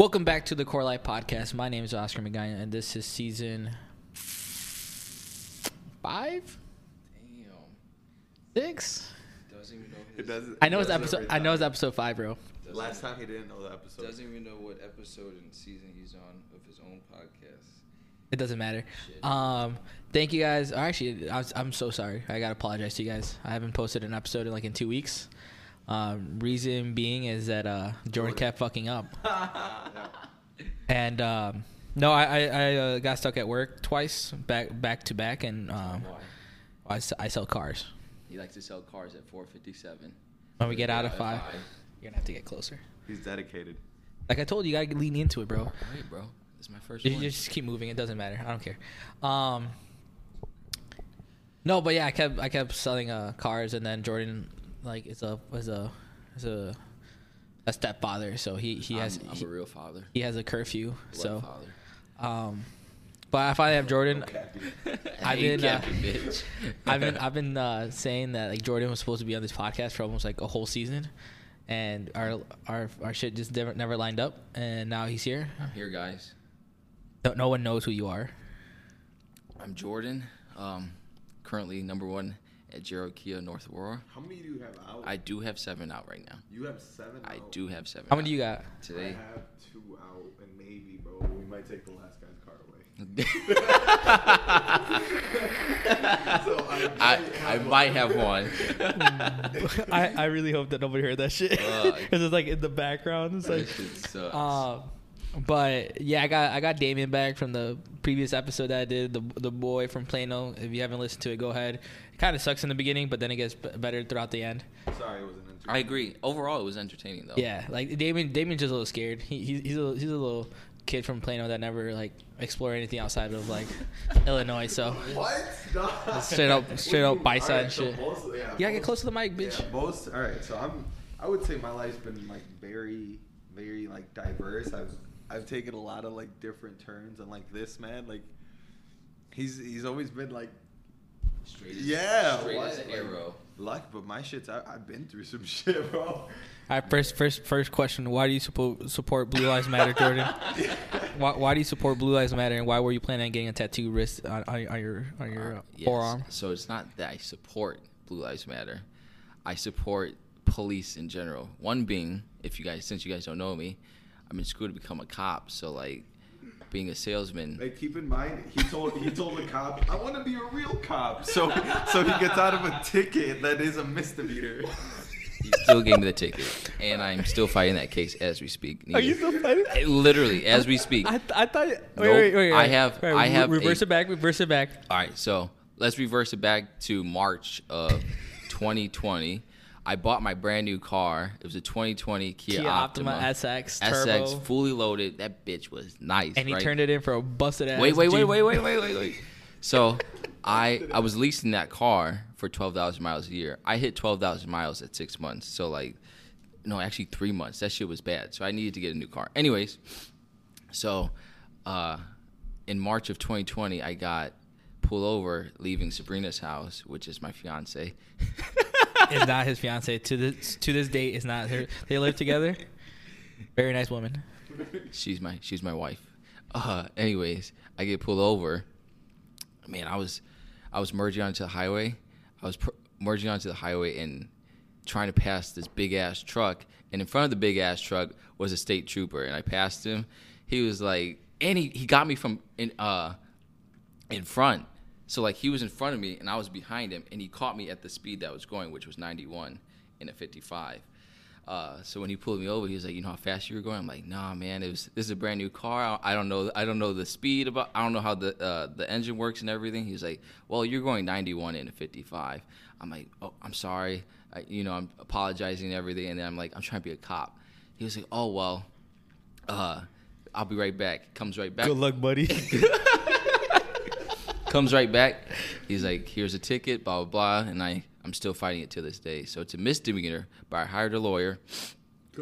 Welcome back to the Core Life Podcast. My name is Oscar McGuire, and this is season five, Damn. six. Doesn't even know It doesn't. I know it's episode. I know it's episode five, bro. doesn't, Last time he didn't know the episode. doesn't even know what episode and season he's on of his own podcast. It doesn't matter. Shit. Um, thank you guys. Or actually, I was, I'm so sorry. I gotta apologize to you guys. I haven't posted an episode in like in two weeks. Um, reason being is that uh, Jordan Jordan. kept fucking up, and um, no, I I, I uh, got stuck at work twice, back back to back, and um, Why? I, s- I sell cars. He likes to sell cars at 457. When we get out of five, five. you're gonna have to get closer. He's dedicated. Like I told you, you gotta lean into it, bro. All right, bro. This is my first You one. just keep moving. It doesn't matter. I don't care. Um, no, but yeah, I kept I kept selling uh, cars, and then Jordan like is a is a is a a stepfather, so he he has I'm, I'm he, a real father. he has a curfew. Blood So, father. um, but I finally have Jordan. I've Hey, been, uh, bitch. I've been I've been uh, saying that like Jordan was supposed to be on this podcast for almost like a whole season, and our our our shit just never never lined up, and now he's here. I'm here, guys. No, no one knows who you are. I'm Jordan. Um, currently number one at Gerald Kia North Aurora. How many do you have out? I do have seven out right now. you have seven. I out? do have seven. How many do you got? Today? I today? have two out, and maybe, bro, we might take the last guy's car away. So I I might I have might one. have one. I, I really hope that nobody heard that shit Fuck. because it's like in the background. It's like, That shit sucks. um, but yeah, I got I got Damian back from the previous episode that I did. The the boy from Plano. If you haven't listened to it, go ahead. It kind of sucks in the beginning, but then it gets b- better throughout the end. Sorry, it was an I agree. Overall, it was entertaining though. Yeah, like Damian Damian's just a little scared. He, he's he's a he's a little kid from Plano that never like explored anything outside of like Illinois. So What? No. Straight up- straight up bite side Alright, shit. most- yeah, you gotta get close to the mic, bitch. Yeah, most. All right, so I'm. I would say my life's been like very, very like diverse. I've I've taken a lot of like different turns, and like this man, like he's he's always been like Straight as, Yeah, Straight what? as an Like- arrow. luck, but my shit's I, I've been through some shit, bro. All right, first, first, first question: Why do you support support Blue Lives Matter, Jordan? why, why do you support Blue Lives Matter, and why were you planning on getting a tattoo wrist on, on, on your on your uh, Uh, yes. forearm? So it's not that I support Blue Lives Matter. I support police in general. One being, if you guys, since you guys don't know me, I'm in school to become a cop. So like, being a salesman. Like, keep in mind, he told he told the cop, "I want to be a real cop." So so he gets out of a ticket that is a misdemeanor. He still gave me the ticket, and I'm still fighting that case as we speak. Are you still fighting? Literally, as we speak. I, I thought. Wait, Nope. wait, wait, wait. I have- Wait, I re- have Reverse a- it back. Reverse it back. All right, so let's reverse it back to March of 2020. I bought my brand new car. It was a 2020 Kia, Kia Optima, Optima SX Turbo, SX, fully loaded. That bitch was nice. and he right? turned it in for a busted ass. Wait, wait, wait, wait, wait, wait, wait, wait. So, I I was leasing that car for twelve thousand miles a year. I hit twelve thousand miles at six months. So like, no, actually three months. That shit was bad. So I needed to get a new car. Anyways, so, uh, in March of 2020, I got pulled over leaving Sabrina's house, which is my fiance. Is not his fiance to this to this date. Is not her. They live together. Very nice woman. she's my she's my wife. Uh, anyways, I get pulled over. Man, I was I was merging onto the highway. I was merging onto the highway and trying to pass this big ass truck. And in front of the big ass truck was a state trooper, and I passed him. He was like, and he, he got me from in uh in front. So like he was in front of me and I was behind him, and he caught me at the speed that I was going, which was 91 in a 55. Uh, so when he pulled me over, he was like, "You know how fast you were going?" I'm like, "Nah, man. It was this is a brand new car. I don't know. I don't know the speed about. I don't know how the uh, the engine works and everything." He's like, "Well, you're going 91 in a 55." I'm like, "Oh, I'm sorry. I, you know, I'm apologizing and everything." And then I'm like, "I'm trying to be a cop." He was like, "Oh well, uh, I'll be right back." Comes right back. Good luck, buddy. Comes right back. He's like, "Here's a ticket." Blah blah blah. And I I'm still fighting it to this day. So it's a misdemeanor, but I hired a lawyer.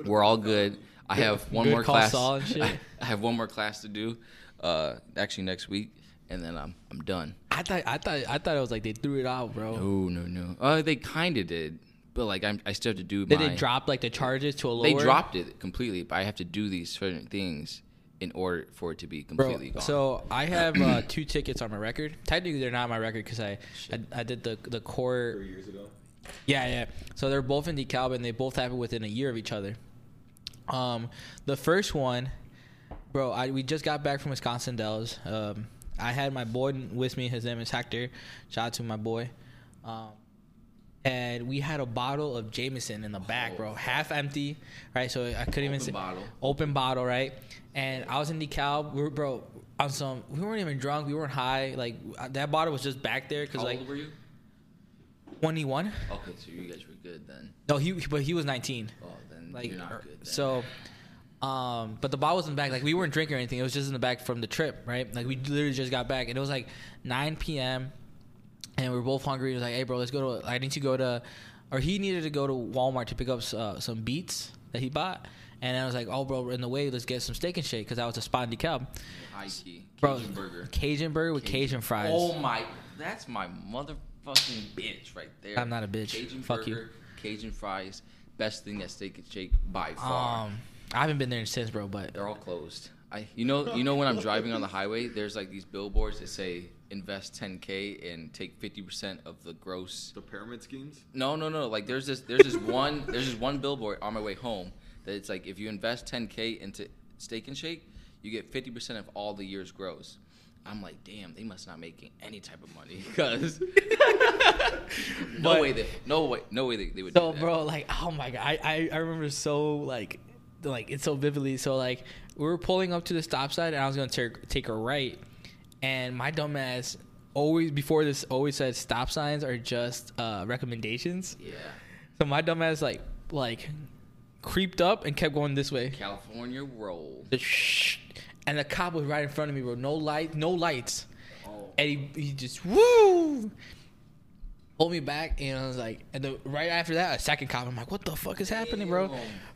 We're all good. I have one Good more class. Saul shit. I have one more class to do, uh, actually next week, and then I'm I'm done. I thought I thought I thought it was like they threw it out, bro. No, no, no. Uh, they kind of did, but like I'm, I still have to do. Did my, they drop like the charges to a lower? They dropped it completely, but I have to do these certain things in order for it to be Bro, completely gone. so I have uh, two tickets on my record. Technically, they're not on my record because I, I I did the the core. Three years ago. Yeah, yeah. So they're both in DeKalb and they both happened within a year of each other. Um, the first one, bro, I we just got back from Wisconsin Dells. Um, I had my boy with me. His name is Hector. Shout out to my boy. Um, and we had a bottle of Jameson in the back, bro, half empty, right? So I couldn't even Open see bottle. open bottle, right? And I was in DeKalb. We were, bro, on some. We weren't even drunk. We weren't high. Like that bottle was just back there because How like old were you? twenty one. Okay, so you guys were good then. No, he but he was 19. Oh, then Like you're not er, good. Then. so um but the bottle was in the back like we weren't drinking or anything. It was just in the back from the trip, right? Like we literally just got back and it was like 9 p.m. and we were both hungry. It was like, "Hey bro, let's go to I need to go to or he needed to go to Walmart to pick up uh, some beets that he bought. And I was like, "Oh, bro, in the way, let's get some steak and shake because I was a spot in DeKalb, high key bro. Cajun burger. Cajun burger with Cajun, fries. Oh my, that's my motherfucking bitch right there. I'm not a bitch. Cajun Fuck you. Cajun fries, best thing that steak and shake by far. Um, I haven't been there since, bro, but They're all closed. I, you know, you know when I'm driving on the highway, there's like these billboards that say invest 10k and take 50% of the gross. The pyramid schemes. No, no, no. Like there's this, there's this one, there's this one billboard on my way home that it's like if you invest 10k into Steak and Shake, you get 50% of all the year's gross. I'm like, damn, they must not making any type of money because no But- way they, no way, no way they, they would. So, do that. bro, like, oh my god, I, I, I remember so like, like it's so vividly. So like, we were pulling up to the stop sign, and I was gonna take take a right, and my dumbass always before this always said stop signs are just uh, recommendations. yeah, So my dumbass like like creeped up and kept going this way. California roll. The and the cop was right in front of me, bro. No light, no lights. Oh. and he, he just woo pulled me back and I was like and the right after that a second cop I'm like what the fuck is happening bro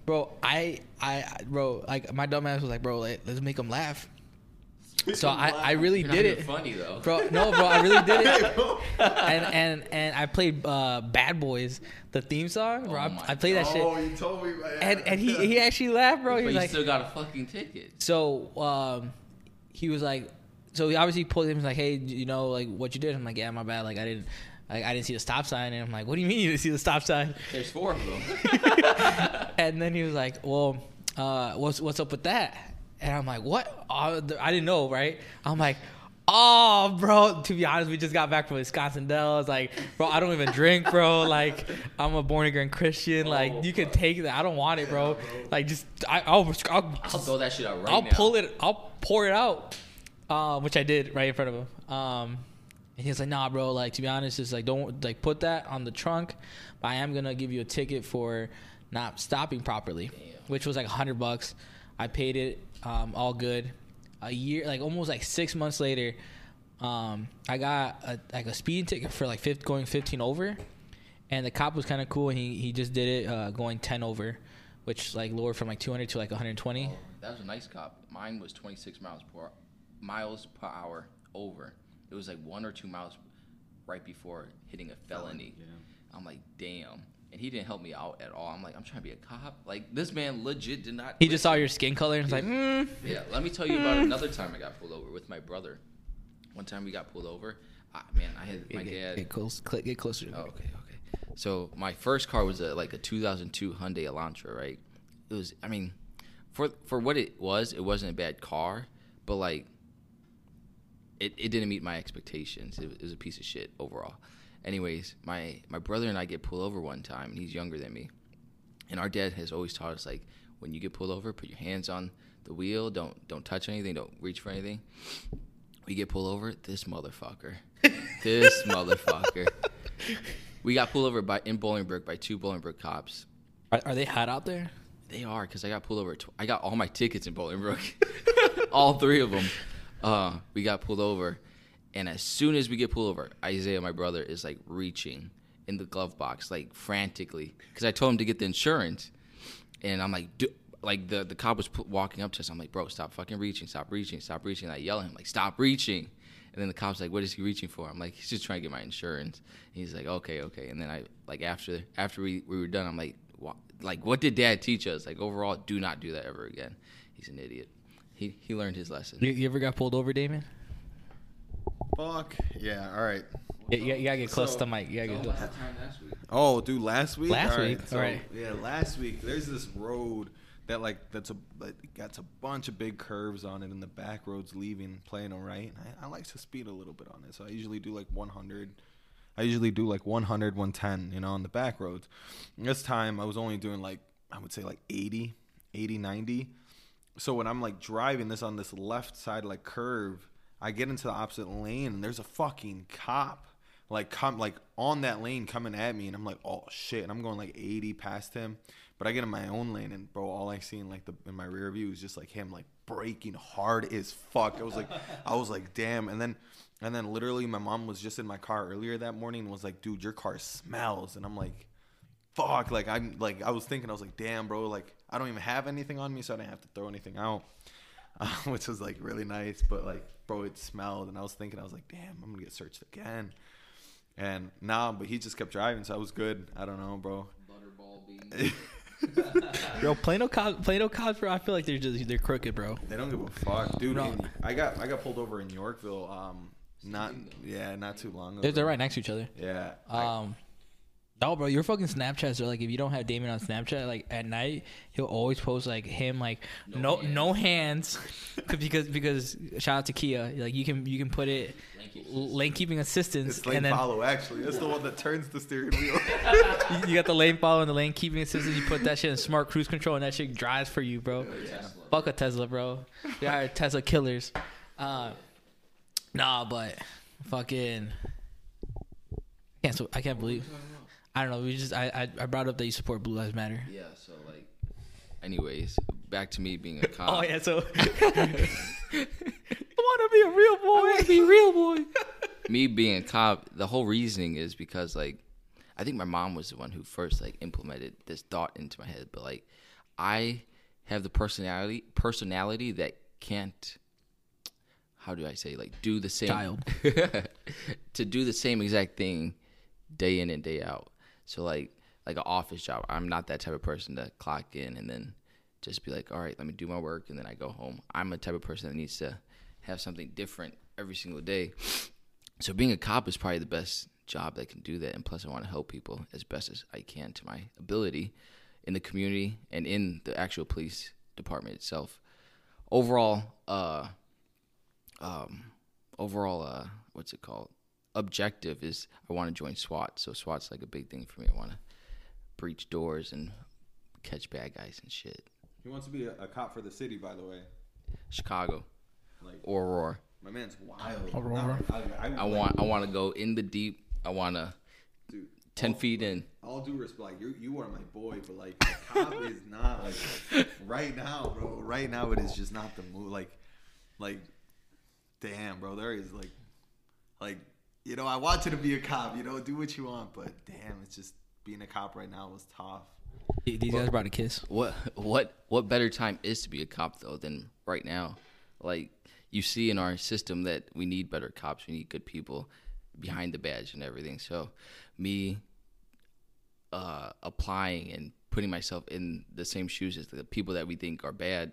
bro I I bro like my dumb ass was like bro let, let's make him laugh so I I really You're did even it funny though, bro no bro I really did it and and and I played uh Bad Boys the theme song bro Oh I, I played that shit. oh, you told me. Man. and and he he actually laughed bro But he was you like still got a fucking ticket. so um, he was like, so he obviously pulled him. He's like, hey, you know, like what you did? I'm like, yeah, my bad. Like I didn't, like I didn't see the stop sign. And I'm like, what do you mean you didn't see the stop sign? There's four of them. and then he was like, well, uh, what's what's up with that? And I'm like, what? Uh, I didn't know, right? I'm like. Oh, bro. To be honest, we just got back from Wisconsin Dells. Like, bro, I don't even drink, bro. Like, I'm a born again Christian. Like, you can take that. I don't want it, bro. Like, just I, I'll, I'll, I'll throw that shit out right I'll now. pull it. I'll pour it out, uh, which I did right in front of him. Um, and he was like, "Nah, bro. Like to be honest, just like don't like put that on the trunk. But I am gonna give you a ticket for not stopping properly, Damn. which was like a hundred bucks. I paid it. Um, all good. A year, like almost like six months later, um, I got a, like a speeding ticket for like fifth, going 15 over, and the cop was kind of cool, and he he just did it uh, going 10 over, which like lowered from like 200 to like 120. Oh, that was a nice cop. Mine was 26 miles per miles per hour over. It was like one or two miles right before hitting a felony. Yeah. I'm like, damn. And he didn't help me out at all. I'm like, I'm trying to be a cop. Like this man legit did not. He just saw your skin color and was like, mm. Yeah, let me tell you about another time I got pulled over with my brother. One time we got pulled over. Ah, man, I had my get, dad. Get close. Cl- get closer. Oh, okay, okay. So my first car was a, like a 2002 Hyundai Elantra, right? It was, I mean, for for what it was, it wasn't a bad car, but like, it, it didn't meet my expectations. It, it was a piece of shit overall. Anyways, my my brother and I get pulled over one time, and he's younger than me, and our dad has always taught us like, when you get pulled over, put your hands on the wheel, don't don't touch anything, don't reach for anything. We get pulled over, this motherfucker, this motherfucker. We got pulled over by in Bolingbrook by two Bolingbrook cops. Are, are they hot out there? They are because I got pulled over. Tw- I got all my tickets in Bolingbrook, all three of them. Uh, we got pulled over, and as soon as we get pulled over, Isaiah, my brother, is like reaching in the glove box like frantically because I told him to get the insurance, and I'm like, like the the cop was pu- walking up to us. I'm like, bro, stop fucking reaching, stop reaching, stop reaching. And I yell at him like, stop reaching, And then the cop's like, "What is he reaching for?" I'm like, "He's just trying to get my insurance." And he's like, "Okay, okay." And then I like after after we, we were done, I'm like, "Wha- "Like, what did Dad teach us? Like, overall, do not do that ever again." He's an idiot. He he learned his lesson. You, you ever got pulled over, Damon? Fuck. Yeah. All right. Yeah, you, you gotta get close So- to the mic. You gotta get close. Oh, dude, last week. Last All week? So, All right. Yeah, last week. There's this road that like that's a like, got a bunch of big curves on it, and the back roads leaving Plano, right? I, I like to speed a little bit on it, so I usually do like 100. I usually do like 100, 110, you know, on the back roads. This time I was only doing like I would say like 80, 80, 90. So when I'm like driving this on this left side like curve, I get into the opposite lane and there's a fucking cop like come like on that lane coming at me and I'm like oh shit. And I'm going like 80 past him but I get in my own lane and bro all I see in like the in my rear view is just like him like breaking hard as fuck. I was like I was like damn. And then and then literally my mom was just in my car earlier that morning and was like dude your car smells. And I'm like fuck. Like i'm like i was thinking i was like damn bro. Like i don't even have anything on me so i didn't have to throw anything out uh, which was like really nice but like bro it smelled and i was thinking i was like damn i'm gonna get searched again and nah but he just kept driving so i was good i don't know bro Butterball beans. Bro, Plano cops, Plano cops, bro. I feel like they're just they're crooked, bro. they don't give a fuck dude No. i got i got pulled over in yorkville um not yeah not too long ago They're, they're right next to each other. yeah I- Um, no, bro, your fucking Snapchats are like if you don't have Damon on Snapchat, like at night he'll always post like him like no no hands, 'Cause- because because shout out to Kia, like you can you can put it lane keeping assistance, it's lane and then follow actually that's the one that turns the steering wheel you- you got the lane follow and the lane keeping assistance. You put that shit in smart cruise control, and that shit drives for you, bro. Fuck a Tesla, bro. They are Tesla killers. Uh, nah, but fucking can't. I can't believe. I don't know. We just I, I I brought up that you support Blue Lives Matter. Yeah. So like, anyways, back to me being a cop. Oh yeah, so I want to be a real boy. I want to be a real boy. me being a cop, the whole reasoning is because like I think my mom was the one who first like implemented this thought into my head, but like I have the personality personality that can't how do I say like do the same Child. to do the same exact thing day in and day out. So like like an office job, I'm not that type of person to clock in and then just be like, all right, let me do my work and then I go home. I'm a type of person that needs to have something different every single day. So being a cop is probably the best job that can do that. And plus, I want to help people as best as I can to my ability in the community and in the actual police department itself. Overall, uh, um, overall, uh, what's it called? Objective is I want to join SWAT. So SWAT's like a big thing for me. I want to breach doors and catch bad guys and shit. he wants to be a, a cop for the city by the way Chicago like or Aurora. my man's wild Aurora. I, I, I want I want to go in the deep. I want to dude, ten all- feet in. all due respect, like you, you are my boy, but like a cop is not like right now, bro. Right now, it is just not the move. Like, like, damn, bro. There is like, like, you know, I want you to be a cop. You know, do what you want, but damn, it's just being a cop right now was tough. These guys brought a kiss. What what what better time is to be a cop though than right now? Like you see in our system that we need better cops. We need good people behind the badge and everything. So me uh, applying and putting myself in the same shoes as the people that we think are bad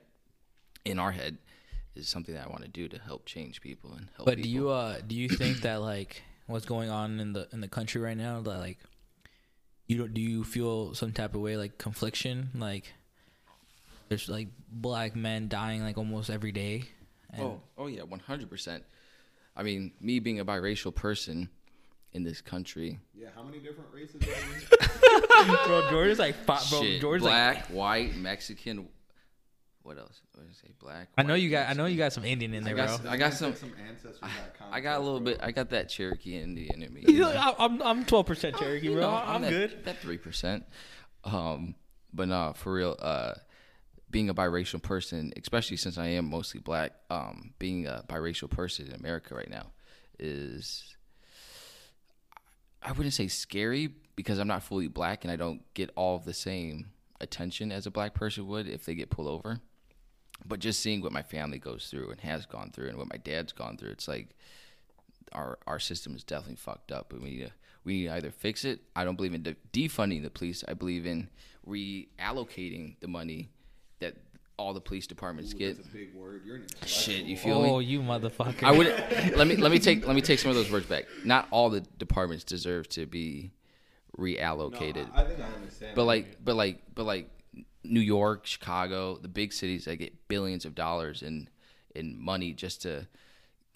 in our head is something that I want to do to help change people and help. But do you uh do you think that like what's going on in the in the country right now that like you don't do you feel some type of way like confliction like there's like black men dying like almost every day. And, Oh, oh yeah, one hundred percent. I mean, me being a biracial person in this country, Yeah, how many different races? Are you? bro, Jordan's like fi- bro, shit, Jordan's like black, white, Mexican. What else? What did I say? Black. I know white, you got I know you got some Indian in I there, got bro. I got some. some ancestry.com. I got a little bit. I got that Cherokee Indian in me. He's like, I- I'm I'm 12% Cherokee, You bro. know, I'm that, good. That three percent. Um, but nah, for real. Uh, being a biracial person, especially since I am mostly black, um, being a biracial person in America right now is I wouldn't say scary because I'm not fully black and I don't get all of the same attention as a black person would if they get pulled over. But just seeing what my family goes through and has gone through and what my dad's gone through, it's like our our system is definitely fucked up, but we need to we need to either fix it. I don't believe in de- defunding the police. I believe in reallocating the money that all the police departments get. That's a big word. You're an Shit, you feel me? Oh, you motherfucker! I would let me let me take let me take some of those words back. Not all the departments deserve to be reallocated, I think I understand. but like but like but like New York, Chicago, the big cities that get billions of dollars in in money just to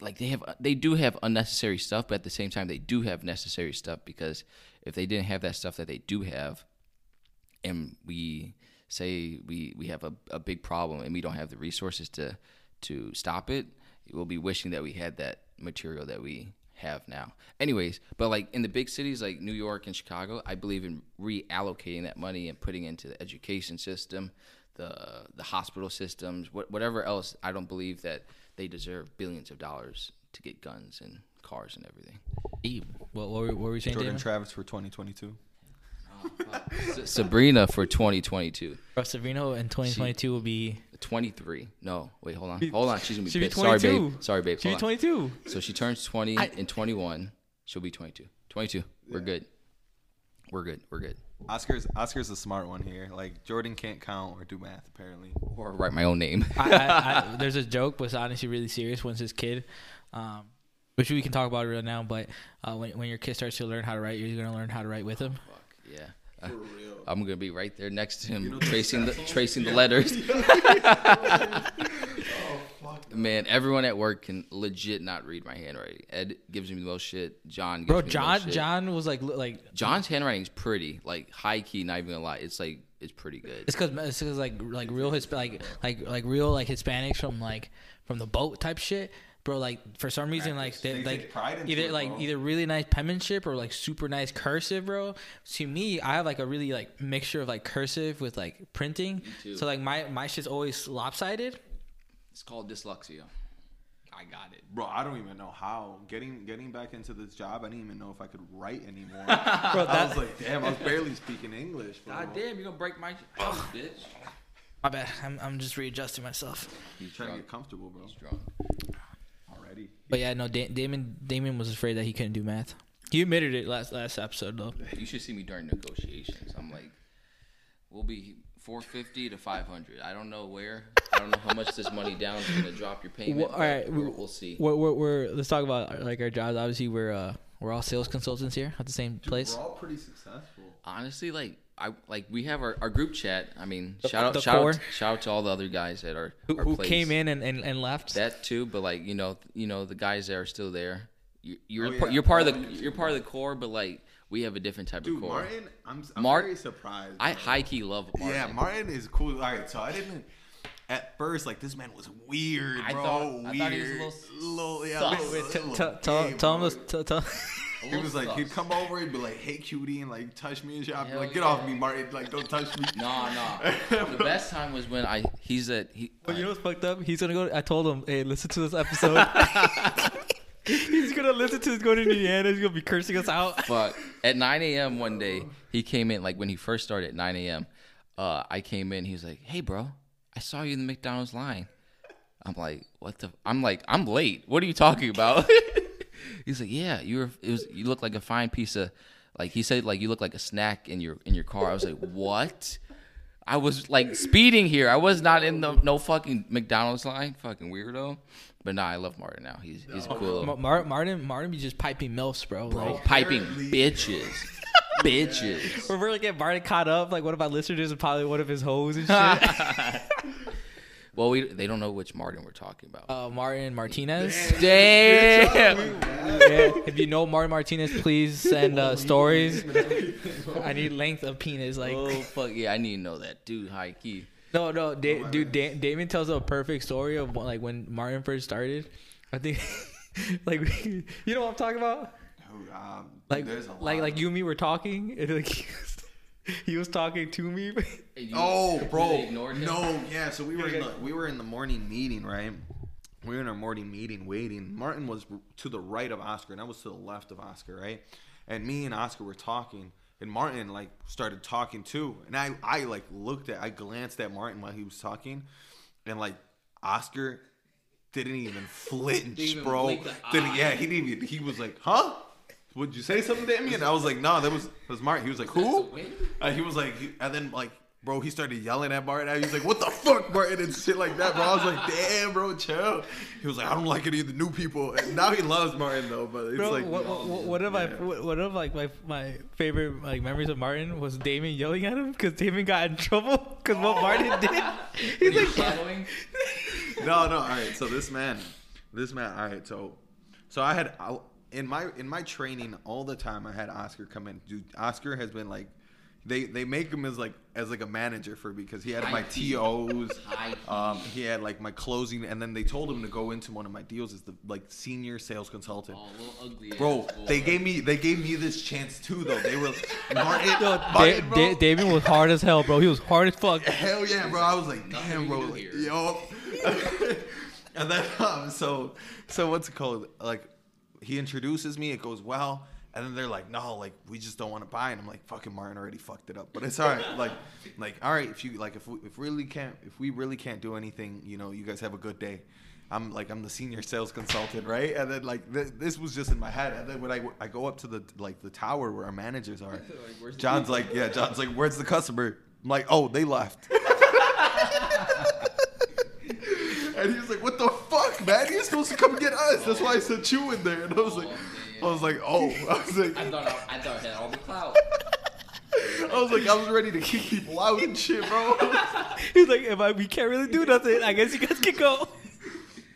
like they have they do have unnecessary stuff, but at the same time they do have necessary stuff because if they didn't have that stuff that they do have, and we say we we have a, a big problem and we don't have the resources to to stop it, we'll be wishing that we had that material that we have now. Anyways, but like in the big cities like New York and Chicago, I believe in reallocating that money and putting into the education system, the the hospital systems, what, whatever else. I don't believe that they deserve billions of dollars to get guns and cars and everything. Eve, what, what, were, what were we saying, Jordan Damon? Travis for 2022. S- Sabrina for 2022. Bro, Sabrina in 2022 will be 23. No, wait, hold on. Hold on. She's going to She'll be be pissed. Sorry, 22. babe. Sorry, babe. she'll be Hold on. 22. So she turns 20 I- in 21. She'll be 22. 22. We're good. We're good. We're good. Oscar's Oscar's the smart one here. Like Jordan can't count or do math apparently. Or write my own name. I, I, I, there's a joke, but it's honestly really serious. Once his kid, um, which we can talk about it right now, but uh, when when your kid starts to learn how to write, you're gonna learn how to write with him. Fuck, yeah. For real. I'm going to be right there next to him know tracing the stencils? tracing the letters. Oh fuck. Man, everyone at work can legit not read my handwriting. Ed gives me the most shit. John gives Bro, me John most shit. John was like li- like John's handwriting's pretty, like high key. Not even gonna lie, it's like it's pretty good. it's because it's cause like like real Hisp- like like like real like Hispanics from like from the boat type shit. Bro, like for some reason, like they, They like pride into either it, like either really nice penmanship or like super nice cursive, bro. To me, I have like a really like mixture of like cursive with like printing. too. So like my my shit's always lopsided. It's called dyslexia. I got it. Bro, I don't even know how. Getting getting back into this job, I didn't even know if I could write anymore. Bro, I that, was like, damn, I was barely speaking English. Bro. God damn, you're gonna break my house, bitch. my bad. I'm I'm just readjusting myself. He's Trying to get comfortable, bro. He's drunk. Already. But yeah, no, da- Damon Damon was afraid that he couldn't do math. He admitted it last last episode though. You should see me during negotiations. I'm like, we'll be 450 to 500. I don't know where. I don't know how much this money down is gonna drop your payment. Well, all right, we'll, we- we'll see. We're, we're, we're let's talk about like our jobs. Obviously, we're uh we're all sales consultants here at the same place. We're all pretty successful. Honestly, like I like we have our, our group chat. I mean, The- shout out shout core? out shout out to all the other guys at our Who, who came in and, and, and left? That too, but like you know, you know the guys that are still there. You, you're Oh, yeah. you're part of the you you're part of the core, but like we have a different type Dude, of core. Martin, I'm, I'm Mart- very surprised. I high key love Martin. Yeah, Martin is cool. All right, so I didn't. At first, like this man was weird, I bro. thought- I weird. thought he was a little little, yeah, sus. Wait, t- little t- tell, gay, tell him bro. this. T- tell. A He was little like, he'd come over, he'd be like, "Hey, cutie," and like touch me and shit. I'd be Hell like, "Get yeah. off me, Martin! Like, don't touch me." Nah, nah. the best time was when I he's at he. Well, you know what's fucked up? He's gonna go. I told him, hey, listen to this episode. he's gonna listen to us going to Indiana. He's gonna be cursing us out. Fuck. At 9 a.m. one day, he came in like when he first started at 9 a.m. Uh, I came in. He was like, "Hey, bro, I saw you in the McDonald's line." I'm like, "What the?" I'm like, "I'm late. What are you talking about?" He's like, "Yeah, you were. It was. You look like a fine piece of, like he said, like you look like a snack in your in your car." I was like, "What?" I was like speeding here. I was not in the no fucking McDonald's line. Fucking weirdo. But nah, I love Martin now. He's he's a cool. Ma- Mar- Martin, Martin be just piping milfs, bro. Like, piping Apparently- bitches. bitches. we're really getting Martin caught up. Like one of my listeners is probably one of his hoes and shit. Well, we they don't know which Martin we're talking about. uh, Martin Martinez. Damn. yeah. If you know Martin Martinez, please send uh, stories. I need length of penis. Like, oh fuck yeah, I need to know that, dude. High key. no, no, da- dude. Da- Damon tells a perfect story of like when Martin first started. I think, like, you know what I'm talking about? Dude, um, Like, there's like, like you and me were talking, and like he was, talking to me. Hey, Oh, bro. No, yeah. So we were in the we were in the morning meeting, right? We were in our morning meeting waiting. Martin was to the right of Oscar, and I was to the left of Oscar, right? And me and Oscar were talking, and Martin like started talking too. And I I like looked at I glanced at Martin while he was talking, and like Oscar didn't even flinch, Didn't even bro. blink the Didn't, yeah, he didn't even. He was like, "Huh? Would you say something to me?" And I was like, "No, that was that was Martin." He was like, "Who?" Uh, he was like, he- and then like, bro, he started yelling at Martin. He was like, "What the fuck, Martin?" and shit like that, bro. I was like, "Damn, bro, chill." He was like, "I don't like any of the new people." And now he loves Martin though, but it's Bro, like, what, what, what, one of my what- one of like my my favorite like memories of Martin was Damon yelling at him because Damon got in trouble because what Martin did. He's like, following. no, no. All right. So this man, this man. All right. So, so I had I, in my in my training all the time. I had Oscar come in. Dude, Oscar has been like, they they make him as like as like a manager for me because he had my tos. Um, he had like my closing, and then they told him to go into one of my deals as the like senior sales consultant. Oh, a little ugly. Bro, they gave me they gave me this chance too though. They were Martin, Martin, Da-. Da- Damon was hard as hell, bro. He was hard as fuck. Hell yeah, bro! I was like, damn, bro, like, yo. and then um, so so what's it called? Like he introduces me, it goes well, and then they're like, no, like we just don't want to buy, and I'm like, fucking Martin already fucked it up, but it's all right. like like all right, if you like if we if really can't if we really can't do anything, you know, you guys have a good day. I'm like I'm the senior sales consultant, right? And then like th- this was just in my head. And then when I, I go up to the like the tower where our managers are, Like, John's like, yeah, John's like, where's the customer? I'm like, oh, they left. and he was like, what the fuck, man? You're supposed to come get us. That's why I sent you in there. And I was like, I was like, oh, I was like, I thought I, I thought I had all the clout. I was like, I was ready to kick people out and shit, bro. I He's like, if I, we can't really do nothing, I guess you guys can go.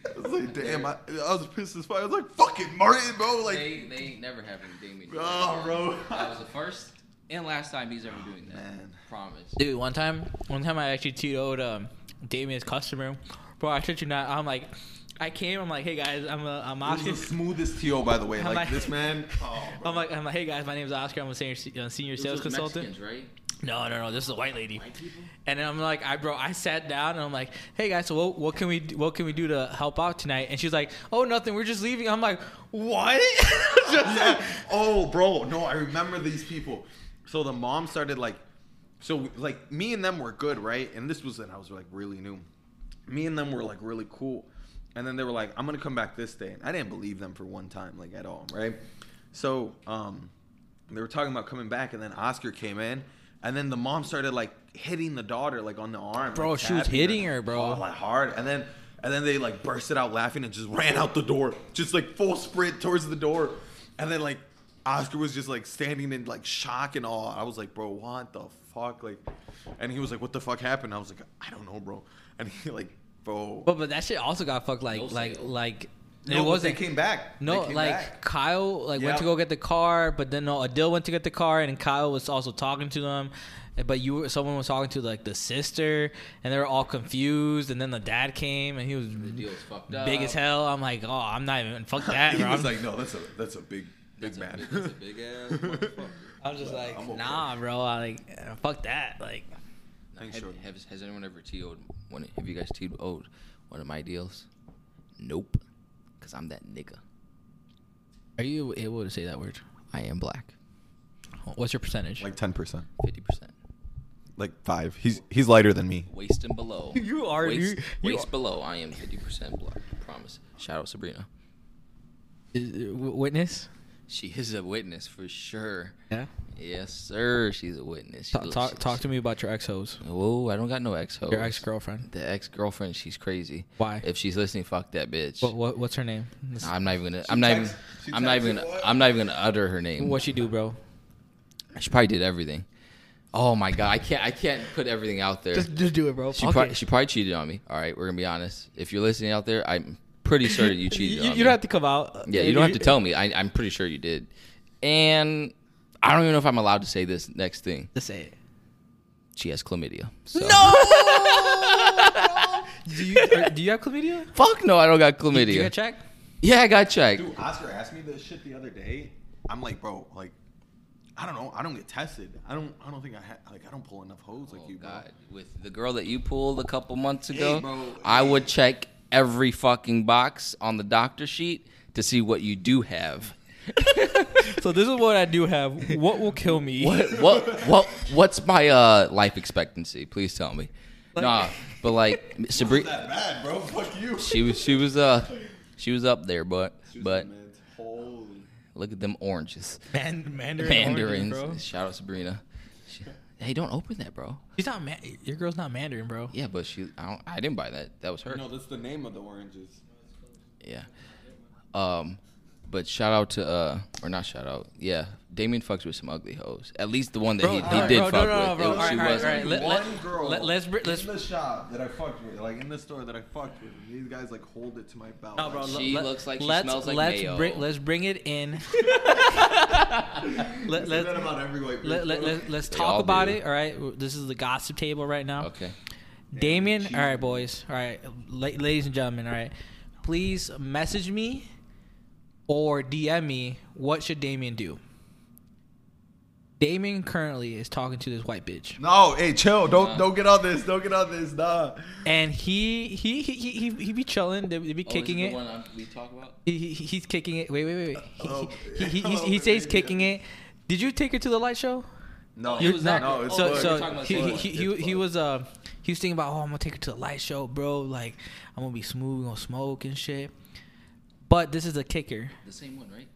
I was like, damn, I, I was pissed as fuck. I was like, fucking Martin, bro. Like, they they never have any Damian. Oh, bro. That was the first and last time he's ever doing that. Man. Promise. Dude, one time, one time I actually TO'd um, Damian's customer. Bro, I shit you not. I'm like, I came. I'm like, hey guys, I'm uh, I'm this Oscar. is the smoothest TO, by the way. I'm Like, like- this man. Oh. I'm like, I'm like, hey guys, my name's Oscar. I'm a senior uh, senior Those sales consultant. Mexicans, right? No, no, no. This is a white lady. White. And then I'm like, I bro, I sat down and I'm like, hey guys, so what, what can we what can we do to help out tonight? And she's like, oh nothing, we're just leaving. I'm like, what? yeah. Oh, bro. No, I remember these people. So the mom started like, so like me and them were good, right? And this was when I was like really new. Me and them were like really cool. And then they were like, I'm gonna come back this day. And I didn't believe them for one time, like at all, right? So um, they were talking about coming back, and then Oscar came in, and then the mom started like hitting the daughter like on the arm. Bro, like, she was hitting her, bro. Oh, like hard. And then and then they like bursted out laughing and just ran out the door, just like full sprint towards the door. And then like Oscar was just like standing in like shock and awe. I was like, bro, what the fuck? Like, and he was like, what the fuck happened? I was like, I don't know, bro. And he like, bro. but but that shit also got fucked. Like No like sale. like. No, it but wasn't. They came back. No, They came like back. Kyle like went to Yeah. go get the car, but then no, Adil went to get the car, and Kyle was also talking to them. But you, were, someone was talking to like the sister, and they were all confused. And then the dad came, and he was The deal's fucked up. big as hell. I'm like, oh, I'm not even fuck that. he bro. was I'm, like, no, that's a that's a big big That's a man. big- that's a big ass motherfucker. I'm just like, I'm okay. nah, bro. I like, fuck that. Like, Thanks, Have, Jordan. has, has anyone ever TO'd one? Have you guys TO'd one of my deals? Nope. Cause I'm that nigga. are you able to say that word? I am black. What's your percentage? like ten percent, Fifty percent. like five. He's he's lighter than me. Waist and below. You are- waist, you- you waist are- below. I am fifty percent black. Promise. Shout out Sabrina. Is- witness? She is a witness for sure. Yeah. Yes, sir. She's a witness. She Talk, looks- talk, she- talk to me about your ex hoes. Whoa, I don't got no ex hoes. Your ex girlfriend. The ex girlfriend, she's crazy. Why? If she's listening, fuck that bitch. What, what what's her name? I'm not even gonna. I'm not even. texts- she I'm not even. texted Gonna, what? I'm not even gonna utter her name. What she do, bro? She probably did everything. Oh my god, I can't. I can't put everything out there. Just just do it, bro. She, Fuck prob- it. she probably cheated on me. All right, we're gonna be honest. If you're listening out there, I'm pretty sure you cheated You, you don't have to come out. yeah, you don't have to tell me. I, I'm pretty sure you did. And I don't even know if I'm allowed to say this next thing. Just say it. She has chlamydia. So. Do you or, do you have chlamydia? Fuck no, I don't got Do you chlamydia. get checked? yeah, I got checked. Dude, Oscar asked me this shit the other day. I'm like, bro, like, I don't know. I don't get tested. I don't. I don't think I ha- like. I don't pull enough hoes like Oh, you, bro. God. With the girl that you pulled a couple months Hey, ago, bro. I Hey. would check every fucking box on the doctor sheet to see what you do have. So this is what I do have. What will kill me? What what what what's my uh life expectancy? Please tell me. nah, but like Sabrina, that bad, bro. Fuck you. she was she was uh she was up there, but but Holy. look at them oranges, Man, Mandarin mandarins. oranges, bro. Shout out Sabrina. She- hey, don't open that, bro. She's not man. Your girl's not Mandarin, bro. Yeah, but she I don't I didn't buy that. That was her. No, that's the name of the oranges. Yeah. Um, but shout out to uh or not shout out. Yeah, Damian fucks with some ugly hoes. At least the one that he, he alright, did bro, fuck no, no, no, with. bro. It- Alright, she alright, wasn't. alright. Let- one let- girl let- let's br- let's- in the shop that I fucked with, like in the store that I fucked with. These guys like hold it to my belt. No, bro. like, She looks like she let's, smells like let's mayo. Bring, let's bring it in. let, let, that about every white let, let, let, let's They talk all about do. it. All right. This is the gossip table right now. Okay. Damian, all right, boys. All right, la- ladies and gentlemen. All right, please message me or DM me. What should Damian do? Damian currently is talking to this white bitch, No, hey, chill. Don't Nah. don't get on this. Don't get on this. Nah. and he he he he, he, he be chilling. They, they be Oh, kicking is it. The one we talk about. He, he, he's kicking it. Wait, wait, wait, wait. He, Oh, he, he, he, he, he says baby. kicking it. Did you take her to the light show? No, he was not. no. so Oh, so we're talking about he, he, he, he, he was uh he was thinking about oh I'm gonna take her to the light show, bro. Like I'm gonna be smooth, we gonna smoke and shit. But this is a kicker. The same one, right?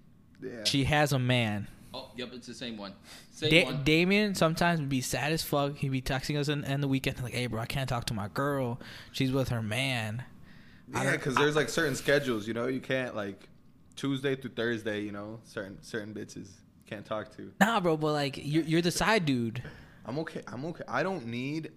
Yeah. She has a man. Oh, yep, it's the same one. Same Da- one. Damian sometimes would be sad as fuck. He'd be texting us in, in the weekend like, "Hey, bro, I can't talk to my girl. She's with her man." Yeah, because there's like certain schedules, you know. You can't like Tuesday through Thursday, you know. Certain certain bitches can't talk to. Nah, bro, but like you're you're the side dude. I'm okay. I'm okay. I don't need.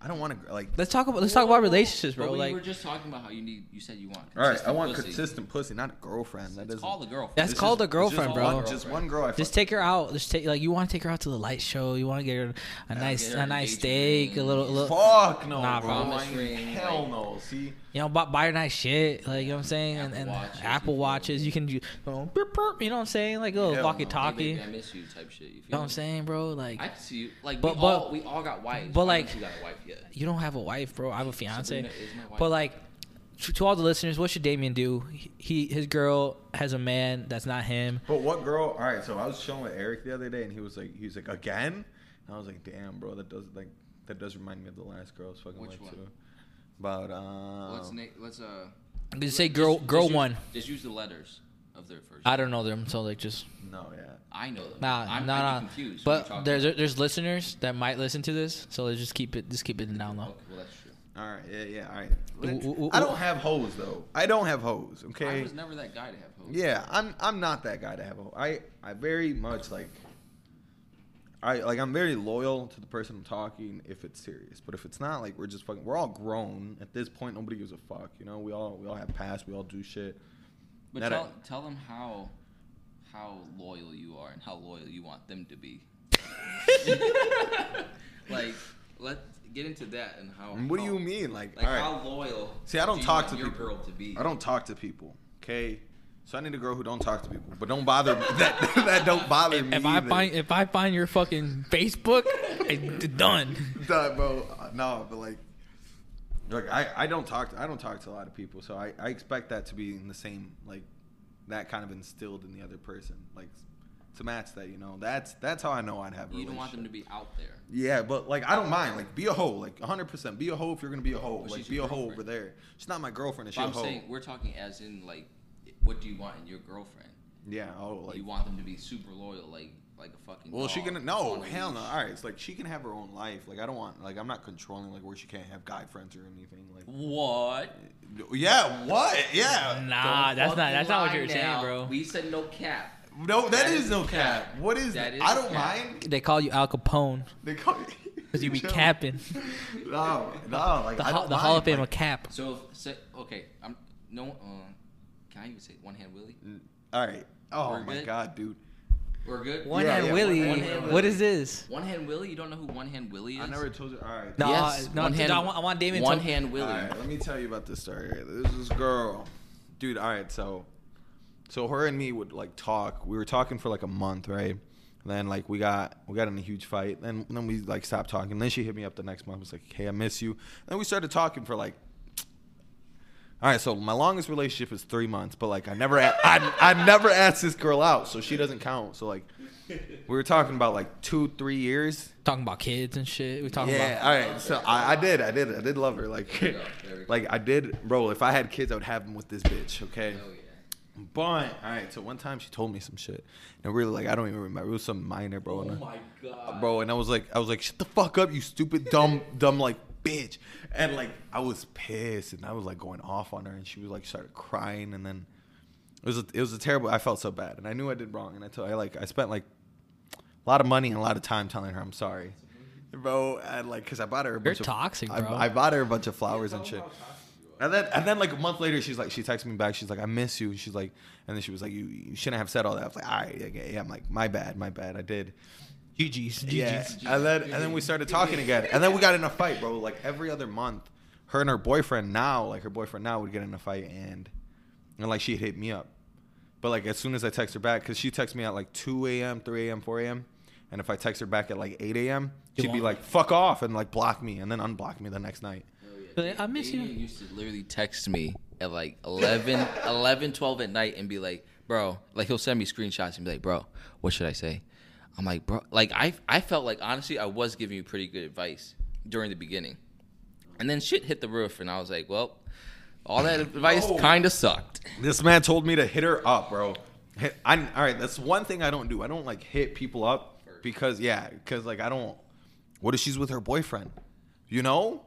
I don't want to like. Let's talk about let's talk about relationships, But bro. we like were just talking about how you need. You said you want. All right, I want pussy. consistent pussy, not a girlfriend. That called a girlfriend. That's it's called just- a girlfriend, just bro. One, just one girl. I Just take her out. Just take like you want to take her out to the light show. You want to get her a nice her a nice steak, a ring. little, a little Fuck no, Nah, bro. bro. Promise I- ring, Hell like- no. See, you know, buy, buy her nice shit. Like you know what I'm saying, and, Apple and Watches, Apple you watches. You can do, you know, burp, burp, you know what I'm saying, like a little Hell no. walkie Hey, talkie. baby, I miss you type shit. You feel know what I'm saying, bro? Like I see you. Like, But- we, but- all, we all got wives. but, Why like, you got a wife yet. You don't have a wife, bro. I have a fiance. Sabrina is my wife. But like, to, to all the listeners, what should Damian do? He, he his girl has a man that's not him. but what girl? All right, so I was chilling with Eric the other day, and he was like, he was like, again, and I was like, damn, bro, that does like that does remind me of the last girl I was fucking Which with one? too. About um, let's na- let's uh. Just say girl, just- girl just use- one. Just use the letters of their first. I don't know them, so like just no, yeah. I know them. Nah, I'm, nah, I'd nah. confused. when you But talk there's about- there's listeners that might listen to this, so let's just keep it just keep it down low. Okay, well that's true. All right, yeah, yeah, all right. Ooh, ooh, ooh, I don't have hoes though. I don't have hoes. Okay. I Okay. was never that guy to have hoes. Yeah, I'm I'm not that guy to have a hoe. I I very much like. I like I'm very loyal to the person I'm talking if it's serious, but if it's not, like we're just fucking. We're all grown at this point. Nobody gives a fuck. You know, we all we all have past. We all do shit. But That I- tell, tell them how how loyal you are and how loyal you want them to be. like, let's get into that and how. And what do how- you mean? Like, Like all right. how loyal? See, I don't do you talk want to your people. girl to be. I don't talk to people. Okay. So I need a girl who don't talk to people, but don't bother me. That that don't bother me. If I either. find if I find your fucking Facebook, it's done. Duh, bro. Uh, No, but like, look, I, I don't talk. To, I don't talk to a lot of people, so I, I expect that to be in the same like that kind of instilled in the other person, like to match that. You know, that's that's how I know I'd have. A You don't want them to be out there. Yeah, but like I don't mind. Like be a hoe. Like 100. percent Be a hoe if you're gonna be a hoe. But like be a hoe over there. She's not my girlfriend. She's I'm hoe. saying we're talking as in like, what do you want in your girlfriend? yeah. Oh, like you want them to be super loyal, like like a fucking. Well, she can no hell no. All right, it's like she can have her own life. Like I don't want like I'm not controlling like where she can't have guy friends or anything. Like What? yeah, what? Yeah, Nah, Don't that's not that's not what you're saying, bro. We said no cap. no, That that is is no cap. cap. What is That that? is I don't cap. mind. They call you Al Capone They call you because you be Chill. capping. No, no, like The, ho- the Hall of mind, Fame of like- cap. So, if, say, okay, I'm no. Uh, can I even say one hand Willie? All right. Oh We're my good? god, dude. We're good. One Yeah, hand yeah, Willie. one hand What Willie. is this? One hand Willie. You don't know who one hand Willie is? I never told you. All right. No, Yes, no, one hand. I want, I want Damian. one to, hand Willie. All right, let me tell you about this story. There's This is girl, dude. All right, so, so her and me would like talk. We were talking for like a month, right? Then like we got we got in a huge fight. Then then we like stopped talking. Then she hit me up the next month. Was like, hey, I miss you. And then we started talking for like All right, so my longest relationship is three months, but like I never, a- I, I never asked this girl out, so she doesn't count. So like, we were talking about like two, three years. Talking about kids and shit. We talking Yeah, about. all right. So I, I did, I did, I did love her. Like, There we go, there we go. like I did, bro. If I had kids, I would have them with this bitch. Okay. Oh, yeah. But all right, so one time she told me some shit, and really like I don't even remember. It was some minor, bro. and oh I- Oh my god. bro. And I was like, I was like, shut the fuck up, you stupid, dumb, dumb, like bitch. And like, I was pissed, and I was like going off on her, and she was like started crying, and then it was a, it was a terrible. I felt so bad, and I knew I did wrong, and I told I like I spent like a lot of money and a lot of time telling her I'm sorry, bro. And like, cause I bought her a bunch of toxic, I- bro. I, bought her a bunch of flowers and shit. And then, and then, like a month later, she's like, she texted me back. She's like, I miss you. And she's like, and then she was like, you, you shouldn't have said all that. I was like, all right, okay, yeah. I'm like, my bad, my bad. I did. GG's. GG's. Yeah. And then and then we started talking again. And then we got in a fight, bro. Like every other month, her and her boyfriend now, like her boyfriend now would get in a fight and and like she'd hit me up. But like as soon as I text her back, because she texts me at like 2 a.m., 3 a.m., 4 a.m. And if I text her back at like 8 a.m., she'd be like, fuck off and like block me and then unblock me the next night. Oh, but I miss you. Damian used to literally text me at like 11, 11, 12 at night and be like, bro, like he'll send me screenshots and be like, bro, what should I say? I'm like, bro, like I, I felt like honestly I was giving you pretty good advice during the beginning, and then shit hit the roof, and I was like, well, all that advice kind of sucked. This man told me to hit her up, bro. Hit, I, all right, that's one thing I don't do. I don't like hit people up because yeah, because like I don't. What if she's with her boyfriend? You know,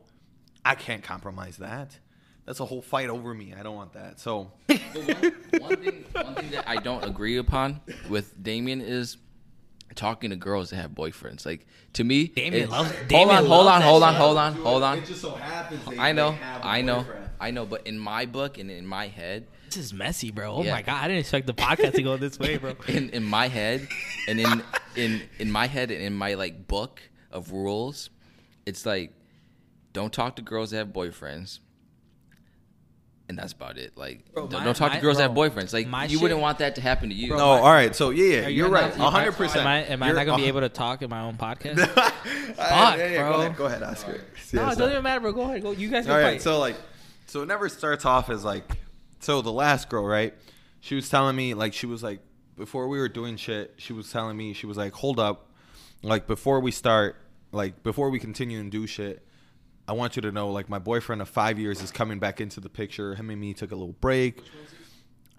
I can't compromise that. That's a whole fight over me. I don't want that. So one, one thing, one thing that I don't agree upon with Damian is talking to girls that have boyfriends. Like to me, Damian loves- Hold Damian on, hold on, hold on, hold on, hold on. just so happens. I know, I know, I know. But in my book and in my head, This is messy, bro. Oh Yeah. my god, I didn't expect the podcast to go this way, bro. in in my head, and in in in my head and in my like book of rules, it's like don't talk to girls that have boyfriends. And that's about it. Like, Bro, don't, my- don't talk my- to girls that have boyfriends. Like, my you wouldn't want that to happen to you. No, all right. So yeah, yeah, you're right. hundred percent. Am I, am I not gonna be able to talk in my own podcast? Fuck, bro. Go ahead, go ahead Oscar. no, Yeah, it doesn't even matter, bro. Go ahead, go. You guys can All fight. right, so like, so it never starts off as like, so the last girl, right? She was telling me like she was like before we were doing shit, she was telling me she was like, hold up, like before we start, like before we continue and do shit, I want you to know like my boyfriend of five years is coming back into the picture. Him and me took a little break.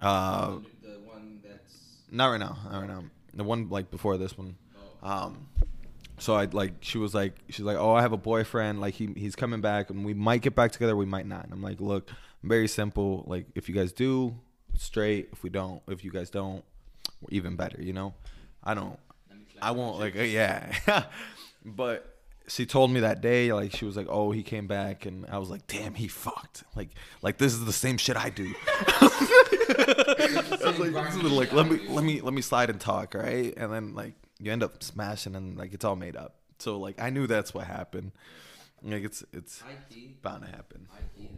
Uh, the one that's not right now. Not right now. The one like before this one. Um, so I like she was like she's like oh I have a boyfriend like he he's coming back and we might get back together we might not. And I'm like look very simple like if you guys do straight if we don't if you guys don't even better you know I don't I won't like uh, yeah but she told me that day like she was like oh he came back and I was like damn he fucked like like this is the same shit I do I was like, this is like, let me let me let me slide and talk, right? And then like you end up smashing and like it's all made up. So like I knew that's what happened. Like it's it's IT. bound to happen.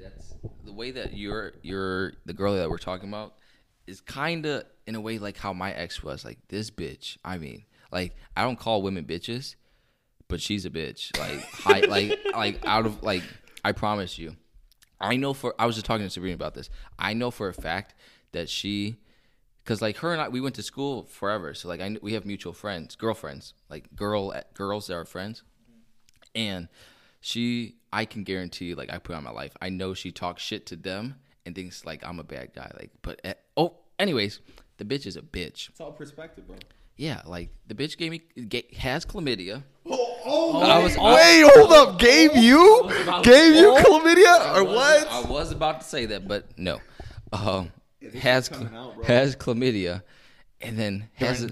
That's the way that you're you're the girl that we're talking about is kind of in a way like how my ex was. Like this bitch. I mean, like I don't call women bitches, but she's a bitch. Like high, like like out of like I promise you. I know for I was just talking to Sabrina about this. I know for a fact that she because like her and I we went to school forever. So like I we have mutual friends, girlfriends, like girl girls that are friends. And she I can guarantee like I put on my life. I know she talks shit to them and thinks like I'm a bad guy. Like but eh, oh anyways, the bitch is a bitch. It's all perspective, bro. Yeah, like the bitch gave me has chlamydia. Oh, I was- wait, hold up. Gave you gave you chlamydia or I was- what? I was about to say that, but no. Um, has out, has chlamydia, and then has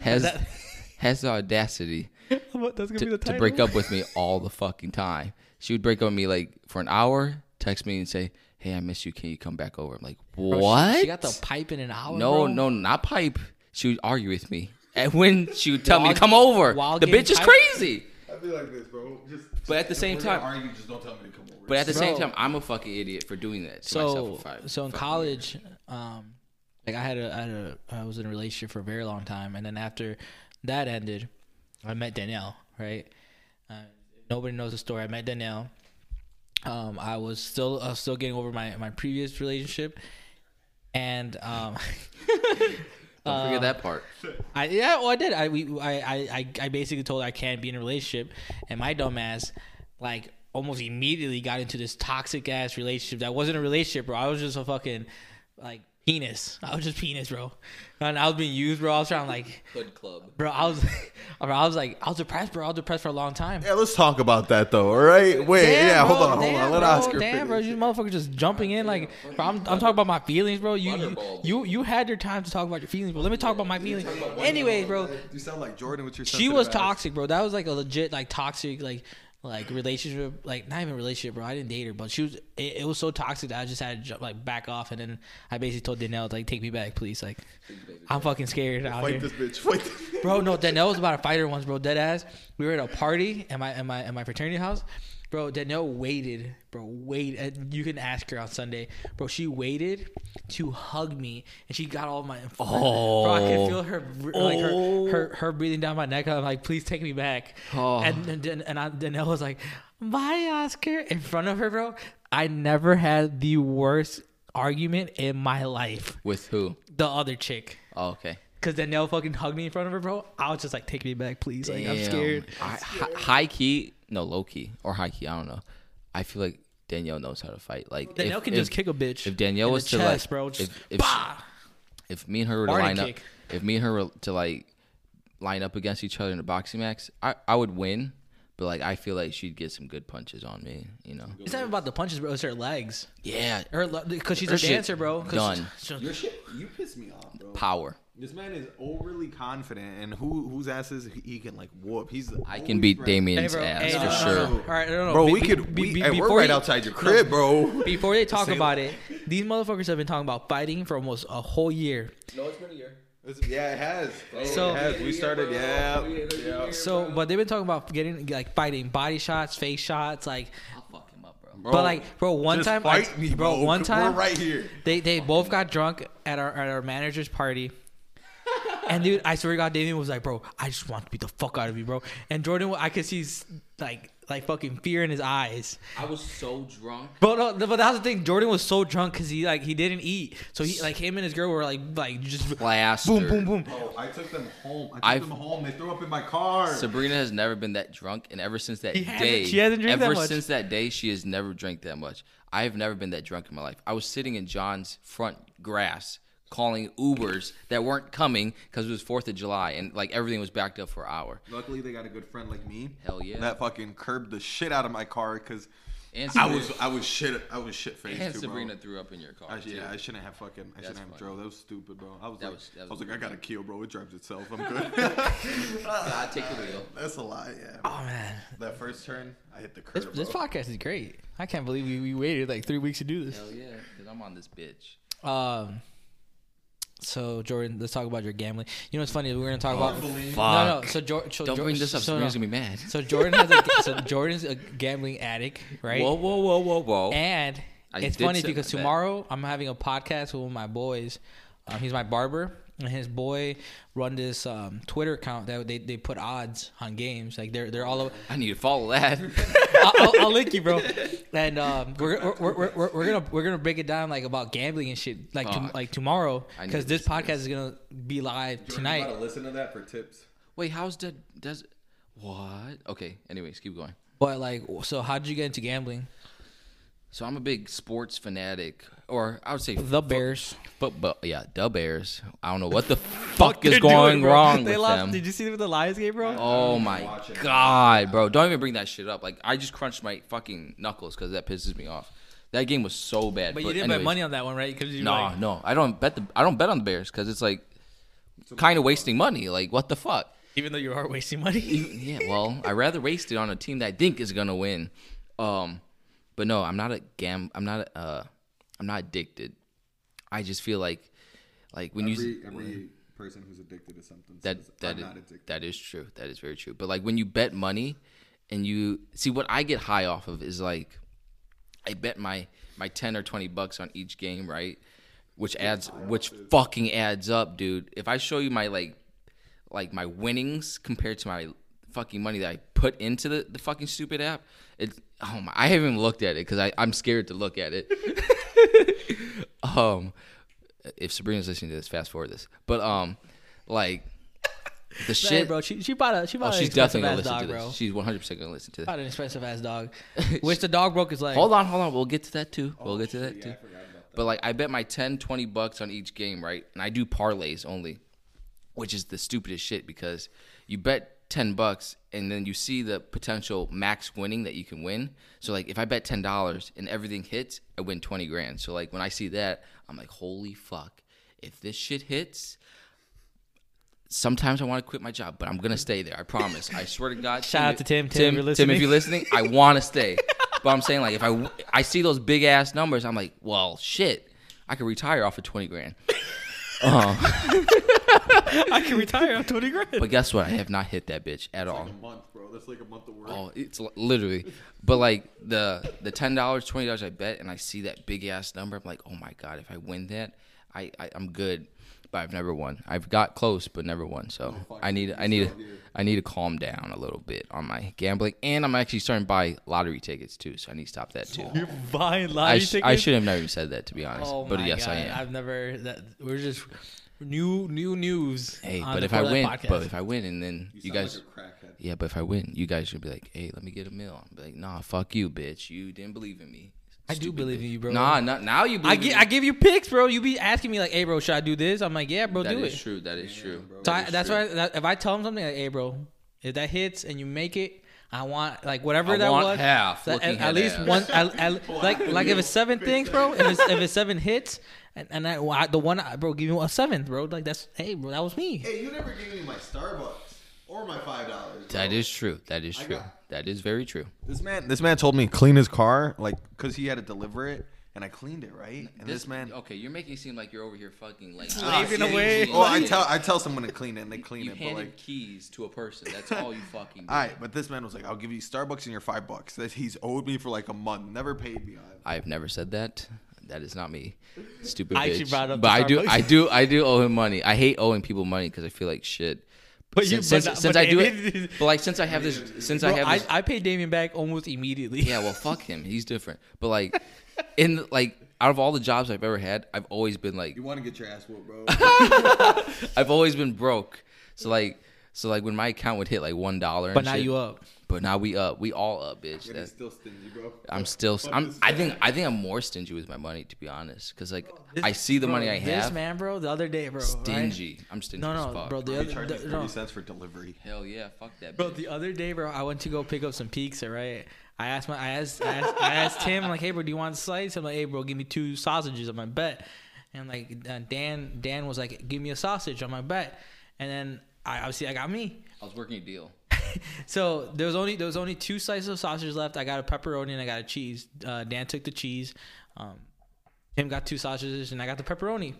has that- has the audacity That's gonna be to, the to break up with me all the fucking time. She would break up with me like for an hour, text me and say, "Hey, I miss you. Can you come back over?" I'm like, Bro, she- "What?" She, got the pipe in an hour. no, bro. no, not pipe. She would argue with me, and when she would tell me While- to come over, the bitch is pipe? crazy. I feel like this, bro. Just But at the same time- argue, just don't tell me to come over. But at the same time, I'm a fucking idiot for doing that to So, five so in college, um, like I had a, I had a, I was in a relationship for a very long time, and then after that ended, I met Danielle. Right. Uh, nobody knows the story. I met Danielle. um, I was still uh, still getting over my my previous relationship, and um, Don't forget that part. I yeah, well, I did. I we I I I- basically told her I can't be in a relationship, and my dumbass like almost immediately got into this toxic ass relationship that wasn't a relationship, bro. I was just a fucking like penis. I was just penis, bro. And I was being used, bro. I was trying to like, Hood club. bro. I was, bro. I was like, I was depressed, bro. I was depressed for a long time. Yeah, let's talk about that though. All right, wait, Damn, yeah, hold bro, on, hold damn, on. Let bro, Oscar Damn, bro, finish. you motherfucker just jumping in like, bro, I'm, I'm talking about my feelings, bro. You, you, you, you had your time to talk about your feelings, bro. Let me talk about my feelings. Anyways, bro, You sound like Jordan with your. she was sensitive ass. toxic, bro. That was like a legit like toxic like like relationship, like not even relationship, bro. I didn't date her, but she was. It, it was so toxic that I just had to jump, like back off, and then I basically told Danielle like, take me back, please. Like, I'm fucking scared out Fight here, this bitch. Fight this. bro. No, Danielle was about to fight her once, bro. Dead ass. We were at a party at my at my at my fraternity house. Bro, Danielle waited, bro. Wait, uh, you can ask her on Sunday, bro. She waited to hug me, and she got all my. Oh, bro, I could feel her, like her, oh. her, her breathing down my neck. I'm like, please take me back. Oh. And and and, and I, Danielle was like, bye, Oscar, in front of her, bro. I never had the worst argument in my life. With who? The other chick. Oh, okay. Cause Danielle fucking hugged me in front of her, bro. I was just like, "Take me back, please." Like, I'm Damn. scared. I, hi, high key, no, low key or high key. I don't know. I feel like Danielle knows how to fight. Like Danielle if- can if- just kick a bitch. If Danielle in was the to chest, like, bro, just if if, bah! if me and her were to Barney line up, if me and her were to like line up against each other in a boxing match, I I would win. But like I feel like she'd get some good punches on me. You know. It's not even about the punches, bro. It's her legs. Yeah. Her because she's Her a shit dancer, bro. done. she- Your shit, you piss me off, bro. Power. This man is overly confident, and who whose asses he can like whoop. He's I can beat friend- Damian's Hey, bro. ass Hey, for no, no, sure. no. All right, no, no. Bro, Be- we be- could. be- we, be- hey, we're right you- outside your crib, bro. Before they talk about it, these motherfuckers have been talking about fighting for almost a whole year. No, it's been a year. It's- yeah, it has. Oh, bro. So- it has. We started. Yeah, yeah. So, but they've been talking about getting like fighting body shots, face shots, like. I'll fuck him up, bro. Bro, But like, bro, one just time, I- fight me, bro, bro. one time, we're right here. They they both got drunk at our at our manager's party. And dude, I swear to God, Damian was like, "Bro, I just want to beat the fuck out of you, bro." And Jordan, I could see like like fucking fear in his eyes. I was so drunk. But no, but that was the thing. Jordan was so drunk because he like he didn't eat, so he like him and his girl were like like just Plastered. boom boom boom. Bro, I took them home. I took I've- them home. They threw up in my car. Sabrina has never been that drunk, and ever since that He hasn't- day, she hasn't drank that ever much. since that day, she has never drank that much. I have never been that drunk in my life. I was sitting in John's front grass calling Ubers that weren't coming because it was Fourth of July, and like everything was backed up for an hour. Luckily, they got a good friend like me. Hell yeah. That fucking curbed the shit out of my car because And I was I was shit I was shit faced and too, Sabrina bro. threw up in your car. I, too. yeah, I shouldn't have fucking. I shouldn't have funny. drove. That was stupid, bro. I was That like, was- that I was was like, I got a Kia, bro. It drives itself. I'm good. I take the wheel. That's a lie. Yeah. Oh man, That first turn, I hit the curb. this bro. podcast is great. I can't believe we, we waited like three weeks to do this. Hell yeah, because I'm on this bitch. Um. So Jordan, let's talk about your gambling. You know what's funny? We're gonna talk about Unbelievable. no, no. So, Jor- so Don't Jor- bring this up. So, Sabrina's no. gonna be mad. so Jordan has a so Jordan's a gambling addict, right? Whoa, whoa, whoa, whoa, whoa. And I it's funny because tomorrow I'm having a podcast with one of my boys. Um, he's my barber, and his boy run this um, Twitter account that they, they put odds on games. Like they're they're all over. I need to follow that. I'll, I'll, I'll link you, bro. And um, we're, we're, we're, we're, we're gonna we're gonna break it down like about gambling and shit like to, like tomorrow because this listen to podcast is gonna be live Jordan, you tonight. gotta listen to that for tips. Wait, how's that? Does what? Okay. Anyways, keep going. But like, so how did you get into gambling? So I'm a big sports fanatic, or I would say The Bears. But but yeah, the Bears. I don't know what the fuck is going wrong They with lost. them. Did you see them with the Lions game, bro? Oh my god, bro! Don't even bring that shit up. Like I just crunched my fucking knuckles because that pisses me off. That game was so bad. but you didn't bet money on that one, right? Because No, like, no, I don't bet the. I don't bet on the Bears because it's like kind of wasting money. Like what the fuck? even though you are wasting money. yeah, well, I rather waste it on a team that I think is gonna win. Um, but no, I'm not a gam. I'm not. Uh, I'm not addicted. I just feel like, like when you Every, every person who's addicted to something that says, that is, not addicted. that is true. That is very true. But like when you bet money, and you see what I get high off of is like, I bet my my ten or twenty bucks on each game, right? Which adds, which fucking adds up, dude. If I show you my like, like my winnings compared to my fucking money that I put into the, the fucking stupid app. It oh my, I haven't even looked at it because I I'm scared to look at it. um, if Sabrina's listening to this, fast forward this. But um, like the Hey, shit, bro. She she bought a she Oh, bought an she's expensive definitely gonna ass listen dog, to this. bro. She's 100 percent gonna listen to this. Bought an expensive ass dog, which the dog broke his leg. Hold on, hold on. We'll get to that too. We'll get to that Oh, too. I forgot about that. But like I bet my 10, 20 bucks on each game, right? And I do parlays only, which is the stupidest shit because you bet 10 bucks and then you see the potential max winning that you can win. So like if I bet $10 and everything hits, I win 20 grand. So like when I see that, I'm like, "Holy fuck. If this shit hits, Sometimes I want to quit my job, but I'm gonna stay there. I promise. I swear to God. Shout out to Tim. Tim, Tim, Tim, if you're listening, I want to stay. But I'm saying like if I I see those big ass numbers, I'm like, well, shit, I could retire off of twenty grand. Uh, I can retire on twenty grand. but guess what? I have not hit that bitch at all. Like a month, bro. That's like a month of work. Oh, it's li- literally. But like the the ten dollars, twenty dollars I bet, and I see that big ass number, I'm like, oh my god, if I win that, I, I I'm good. But I've never won. I've got close, but never won. So I need I need I need to calm down a little bit on my gambling, and I'm actually starting to buy lottery tickets too. So I need to stop that too. You're buying I, lottery sh- tickets. I should have never said that to be honest. Oh but my yes, God. I am. I've never. That we're just new new news. hey, but if I win, podcast. but if I win, and then you, sound guys. like. Yeah, but if I win, you guys should be like, "Hey, let me get a meal." I'm like, "Nah, fuck you, bitch. You didn't believe in me." I do believe bitch." in you, bro. Nah, not now. You believe I in gi- me. I give you picks, bro. You be asking me like, "Hey, bro, should I do this?" I'm like, "Yeah, bro, That do is it." true. That is true. bro. So That I, is that's true. why that, if I tell him something like, "Hey, bro, if that hits and you make it, I want like whatever I that want was, half, that- at, at least ass. one, at, at- like like if it's seven things, bro. If it's if it's seven hits, and, and I, well, I- the one, I- bro, give me a seventh, bro. Like that's, hey, bro, that was me. Hey, you never gave me my Starbucks or my five dollars. That is true. That is I true. got- That is very true. This man, this man told me clean his car, like, cause he had to deliver it, and I cleaned it, right? And this, man, Okay, you're making it seem like you're over here fucking like ah, Slaving slaving away. oh, I tell, I tell someone to clean it, and they clean You it, but handed like, keys to a person. That's all you fucking. Do. all right, but this man was like, I'll give you Starbucks and your five bucks. That he's owed me for like a month, never paid me. I- I've never said that. That is not me. Stupid I actually bitch. brought up but the I do, I do, I do owe him money. I hate owing people money because I feel like shit. But you- since, but since, not- since but I do it- it, but like since I have this, since Bro, I have I, this, I paid Damien back almost immediately. yeah. Well, fuck him. He's different. But like, in like, out of all the jobs I've ever had, I've always been like, You want to get your ass whooped, bro? I've always been broke. So like, so like when my account would hit like one dollar, and stuff. but now you up. But now we up. We all up, bitch. But still stingy, bro. I'm still. I'm. I think. I think I'm more stingy with my money, to be honest. Because like, This- I see the bro, money I This have. man, bro, the other day, bro. right? Stingy. I'm stingy No, as no, fuck. bro. The He other, charged the, me no. thirty cents for delivery. Hell yeah, fuck that. Bro, bitch. the other day, bro, I went to go pick up some pizza, right? I asked my, I asked, I asked, I asked him, I'm like, hey, bro, do you want a slice? I'm like, hey, bro, give me two sausages on my bet. And like uh, Dan, Dan was like, give me a sausage on my bet. And then I obviously I got me. I was working a deal. So there was only there was only two slices of sausage left. I got a pepperoni and I got a cheese. Uh, Dan took the cheese. Um, Tim got two sausages and I got the pepperoni.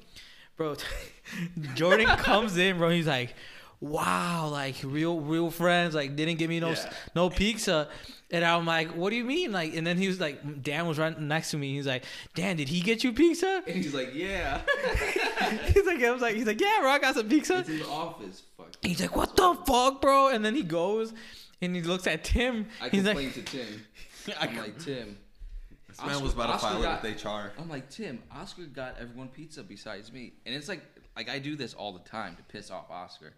Bro, Jordan comes in, bro. He's like, "Wow, like real real friends. Like didn't give me no Yeah. no pizza." And I'm like, "What do you mean?" Like, and then he was like, Dan was right next to me. He's like, "Dan, did he get you pizza?" And he's like, yeah. he's like, I was like, he's like, "Yeah, bro, I got some pizza." it's in the office. Fuck. He's like, "What the fuck, bro?" And then he goes and he looks at Tim. I he's like, complained to Tim. I'm like, Tim. This man was about to Oscar file got- it with HR. I'm like, Tim, Oscar got everyone pizza besides me. And it's like like I do this all the time to piss off Oscar.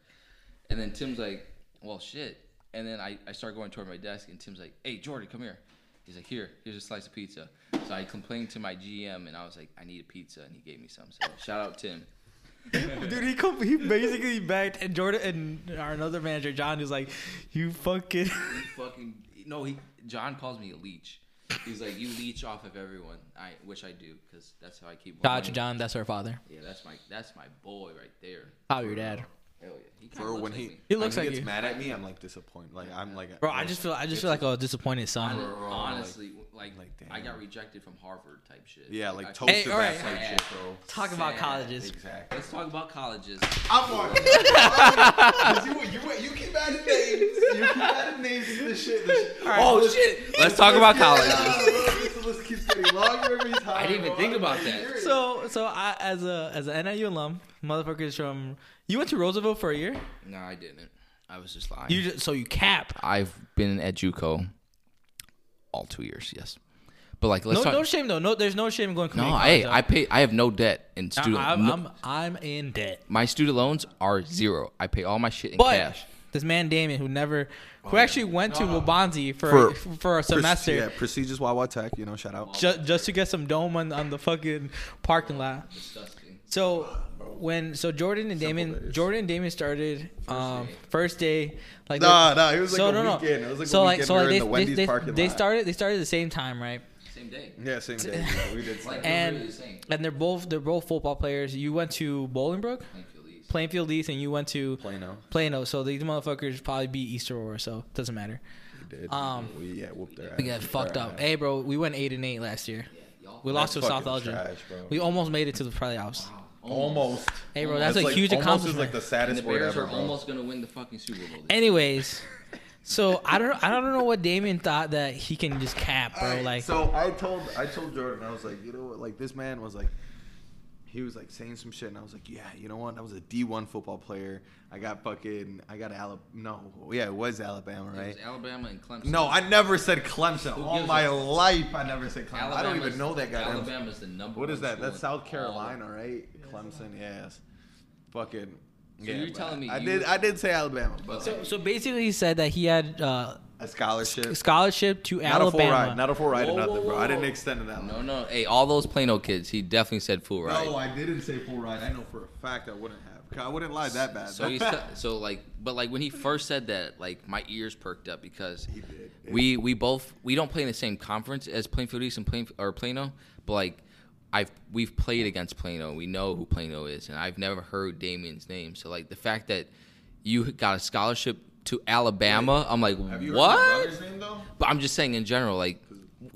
And then Tim's like, Well shit. And then I, I start going toward my desk and Tim's like, Hey Jordan, come here. He's like, Here, here's a slice of pizza. So I complained to my GM and I was like, I need a pizza and he gave me some. So shout out Tim. Dude, he come, he basically backed and Jordan and our another manager John is like, you fucking. He fucking no, he John calls me a leech. He's like, You leech off of everyone. I which I do, because that's how I keep my Shout out to. John, that's our father. Yeah, that's my that's my boy right there. How your dad? Hell yeah. He kinda For looks when like he, me. He looks when like gets you. mad at me, I'm like disappointed. Like I'm like, Bro, I just feel I just feel like a disappointed son. Bro, honestly, like, like, I got rejected from Harvard type shit. yeah, like I- toasted Hey, that alright. type shit, bro. Talk about Sad. colleges. Exactly. Let's talk about colleges. I'm on. it. you, you, you keep adding names. You keep adding names to this shit. This shit. Oh shit! Let's talk about colleges. This list keeps getting longer every time. I didn't even bro. think about that. So so I as a as an NIU alum, motherfuckers from you went to Roosevelt for a year. No, I didn't. I was just lying. You just, so you cap. I've been at JUCO all two years. Yes, but like let's No, talk. no shame though. No, there's no shame going. no, hey, college, I pay. I have no debt in student. I, I'm, no- I'm I'm in debt. my student loans are zero. I pay all my shit in But cash. this man Damon, who never, who oh, actually went to Waubonsee for For- for, a semester, Yeah, prestigious Wawa Tech. You know, shout out. just just to get some dome on, on the fucking parking lot. So when so Jordan and Damon, days. Jordan and Damon started um, first day like Nah, they- nah, it was like so a no, no. weekend. It was like a like weekend so like they, the they, they, they started they started the same time, right? Same day. Yeah, same day. Yeah, we did. Like- And really and they're both they're both football players. You went to Bolingbrook, Plainfield East, and you went to Plano. Plano. So these motherfuckers probably beat Easter Aurora, so doesn't matter. We did. Um, we yeah whooped their We ass. got fucked up. ass. Hey, bro, we went eight and eight last year. We lost to South fucking Elgin. trash, bro. We almost made it to the playoffs. Almost. Hey, bro, that's, That's a like- huge almost accomplishment. is like the And saddest the word Bears ever, are bro. almost gonna win the fucking Super Bowl. this. Anyways, so I don't I don't know what Damian thought that he can just cap, bro. Like, so I told I told Jordan I was like, you know what, like this man was like, he was like saying some shit, and I was like, yeah, you know what, I was a D one football player. I got fucking, I got Alabama. No, yeah, it was Alabama, It right? was Alabama and Clemson. No, I never said Clemson. Who All my a- life, I never said Clemson. I don't even know that guy. Alabama's the number. What is one that? That's South all- Carolina, right? Clemson, yes. Fucking. So you're telling me I you- did? I did say Alabama, but so, so basically, he said that he had uh, a scholarship. scholarship to Not a full Alabama. ride. Not a full ride or nothing, whoa, bro. I didn't extend it that No, long. no. Hey, all those Plano kids, he definitely said full ride. No, I didn't say full ride. I know for a fact I wouldn't have. I wouldn't lie that bad. So he's so like, but like when he first said that, like my ears perked up because He did. we we both we don't play in the same conference as Plainfield East and Plain or Plano, but like I've we've played against Plano. We know who Plano is, and I've never heard Damian's name. So like the fact that you got a scholarship to Alabama, I'm like, what? name? But I'm just saying in general, like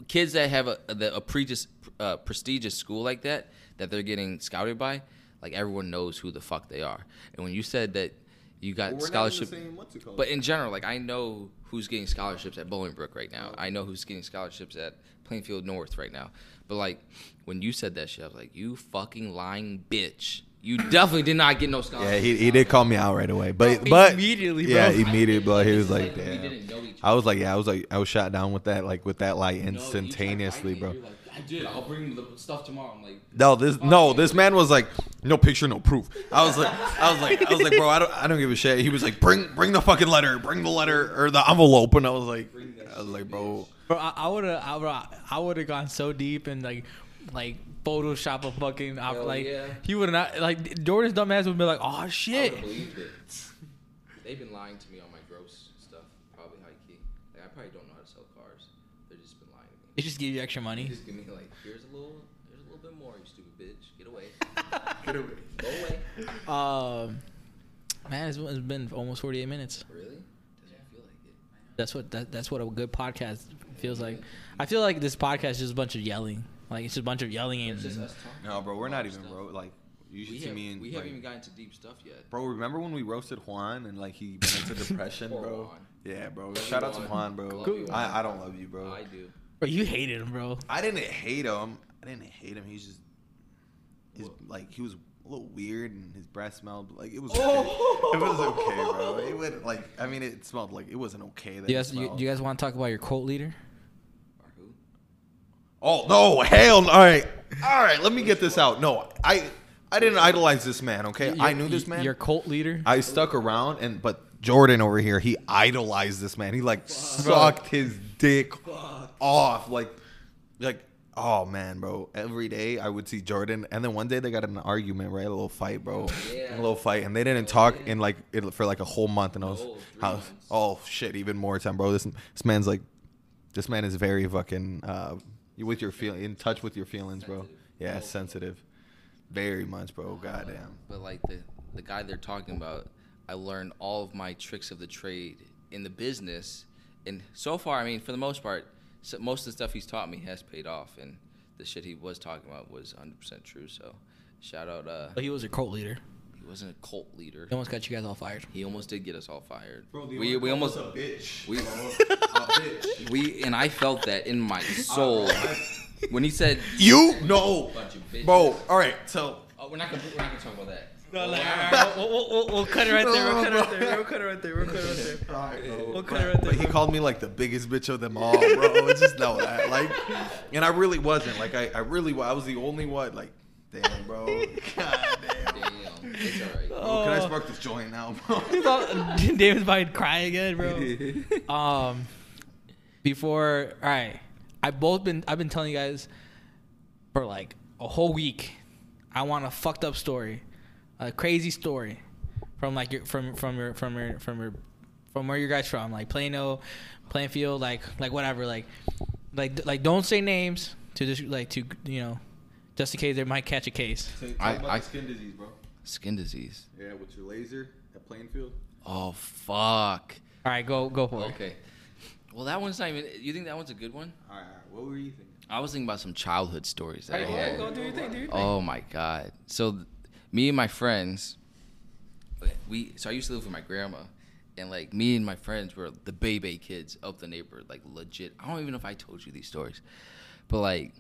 kids that have a the, a prestigious uh, prestigious school like that that they're getting scouted by, like everyone knows who the fuck they are. And when you said that you got Well, scholarship, in the same, what's it called? but in general, like I know who's getting scholarships at Bolingbrook right now. I know who's getting scholarships at Plainfield North right now. But like when you said that shit, I was like, you fucking lying bitch. You definitely did not get no scholarship. yeah, he, he did call me out right away, but Bro, but immediately, bro. yeah, immediately, bro. He was This like, when we damn. didn't know each I was like, yeah, I was like, I was shot down with that, like with that light No, you tried instantaneously, writing bro. It, you're like, I did. I'll bring the stuff tomorrow. I'm like, No, this no, this man was like, no picture, no proof. I was like, I was like, I was like, bro, I don't, I don't give a shit. He was like, bring, bring the fucking letter, bring the letter or the envelope, and I was like, I was like, bro, Bro, I, I would have, I would, I would have gone so deep and like, like Photoshop a fucking, op- Hell like yeah. he would have not, like Jordan's dumb ass would be like, oh shit. would it. They've been lying to me on my gross stuff, probably high key. Like I probably don't know how to sell cars. They've just been lying to me. They just give you extra They money. just give me like, here's a little, here's a little bit more, you stupid bitch. Get away. get away. Go away. Um, man, it's, it's been almost forty eight minutes. Really? Doesn't feel like it. That's what that, that's what a good podcast feels like. I feel like this podcast is just a bunch of yelling. Like it's just a bunch of yelling and It's just us talking. No, bro, we're not even, Stuff. bro. Like, you should We, see have, me in. we like, haven't even gotten into deep stuff yet. Bro, remember when we roasted Juan and like he went into depression, Poor bro? Juan. Yeah, bro. Love you, Shout out to Juan. Juan, bro. Love you, Juan. I, I don't love you, bro. I do. Bro, you hated him, bro. I didn't hate him. I didn't hate him. He's just, his like he was a little weird and his breath smelled like it was. Oh. Okay. It was okay, bro. It would like I mean it smelled like it wasn't okay. That You guys, you, smelled. you guys want to talk about your cult leader? Or who? Oh no! Hell! no. All right, all right. Let me get this out. No, I I didn't idolize this man. Okay, I knew this man. Your cult leader. I stuck around and but Jordan over here, he idolized this man. He like sucked his dick off. Like like oh man, bro. Every day I would see Jordan and then one day they got an argument, right? A little fight, bro. Yeah. A little fight. And they didn't talk in like it, for like a whole month and I was three how, months. oh shit, even more time, bro. This this man's like this man is very fucking uh you with your feel in touch with your feelings, bro. Yeah, Oh. sensitive. Very much, bro. Goddamn. But like the the guy they're talking about, I learned all of my tricks of the trade in the business, and so far, I mean, for the most part, so most of the stuff he's taught me has paid off, and the shit he was talking about was 100 percent true. So, shout out. Uh, But he was a cult leader. he wasn't a cult leader. He almost got you guys all fired. He almost did get us all fired. Bro, we we almost a bitch. we a bitch. we and I felt that in my soul when he said You no, bunch of bitches. bro. All right, so Oh, we're not gonna we're not gonna talk about that. No, like, all right, we'll, we'll, we'll, we'll cut it right there. We'll cut it right there. We'll cut it right there. We'll cut it right there. Alright, bro. We'll but, cut it right there, but he called me like the biggest bitch of them all, bro. Just know that, like, and I really wasn't. Like, I, I really, I was the only one. Like, damn, bro. God damn. Damn, it's alright. Bro, can I Oh. spark this joint now, bro? He's all- David's about to cry again, bro. Um, before, all right, I've both been I've been telling you guys for like a whole week. I want a fucked up story, a crazy story from like your from from your from your from your from where you guys from, like Plano, Plainfield, like like whatever, like like like don't say names to just like to you know just in case they might catch a case. I- I- skin disease, bro. Skin disease. Yeah, with your laser at Plainfield. Oh fuck. All right, go go for it. Okay. Well, that one's not even. You think that one's a good one? All right, all right. What were you thinking? I was thinking about some childhood stories that I had. go, go do your thing, do your oh thing. Oh my god. So th- me and my friends we so I used to live with my grandma and like me and my friends were the baby kids of the neighborhood, like legit. I don't even know if I told you these stories. But like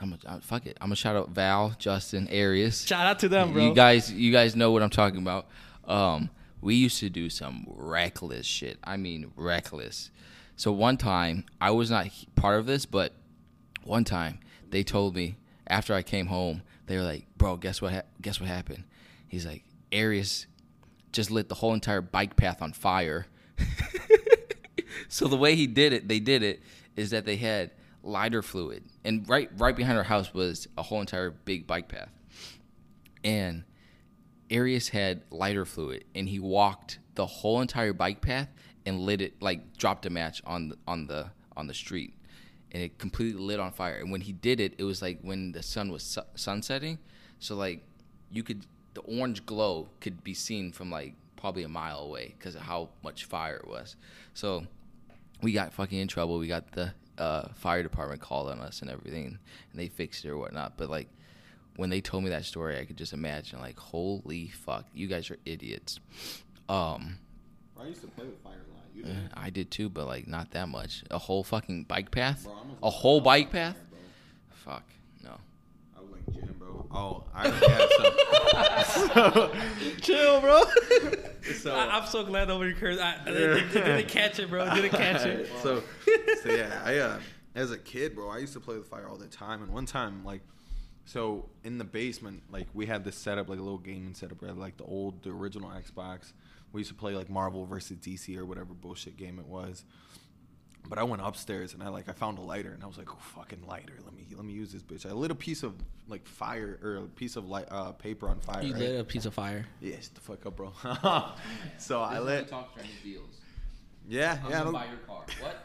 I'm a, uh, fuck it. I'm gonna shout out Val, Justin, Arius. Shout out to them, bro. You guys you guys know what I'm talking about. Um we used to do some reckless shit. I mean reckless. So one time I was not part of this, but one time they told me after I came home, they were like, "Bro, guess what? Ha- guess what happened?" He's like, "Arius just lit the whole entire bike path on fire." so the way he did it, they did it is that they had lighter fluid, and right right behind our house was a whole entire big bike path, and Arius had lighter fluid, and he walked the whole entire bike path and lit it like dropped a match on the, on the on the street, and it completely lit on fire. And when he did it, it was like when the sun was su- sunsetting, so like you could the orange glow could be seen from like probably a mile away because of how much fire it was. So we got fucking in trouble. We got the uh, fire department called on us and everything, and they fixed it or whatnot. But like when they told me that story, I could just imagine like, holy fuck, you guys are idiots. Um, I used to play with fire. You eh, I did too, but like not that much. A whole fucking bike path, Bro, a whole bike path. bro. Fuck no. I was like Jim, bro. Oh, I yeah. So, Chill, bro. so, I, I'm so glad nobody cursed. I, I didn't, didn't catch it, bro. Didn't catch it. so, so yeah, I uh, as a kid, bro, I used to play with fire all the time. And one time, like, so in the basement, like we had this setup, like a little gaming setup. We had like the old, the original Xbox. We used to play like Marvel versus DC or whatever bullshit game it was. But I went upstairs and I like I found a lighter and I was like, oh, fucking lighter. Let me let me use this bitch. I lit a piece of like fire or a piece of light uh, paper on fire. You right? lit a piece of fire. Yeah, shut the fuck up, bro. so I lit. talk to during deals. Yeah, yeah. Gonna buy your car. What?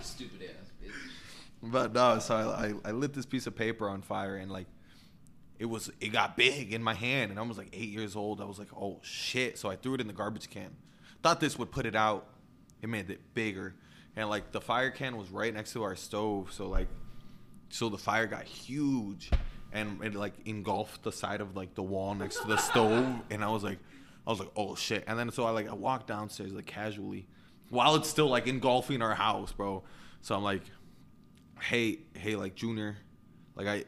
Stupid ass bitch. But no, so I, I, I lit this piece of paper on fire and like it was it got big in my hand and I was like eight years old. I was like, oh shit. So I threw it in the garbage can. Thought this would put it out. It made it bigger. And like the fire can was right next to our stove. So like so the fire got huge and it like engulfed the side of like the wall next to the stove and I was like I was like, oh shit. And then so I like I walked downstairs like casually while it's still like engulfing our house, bro. So I'm like, hey, hey, like Junior, like I,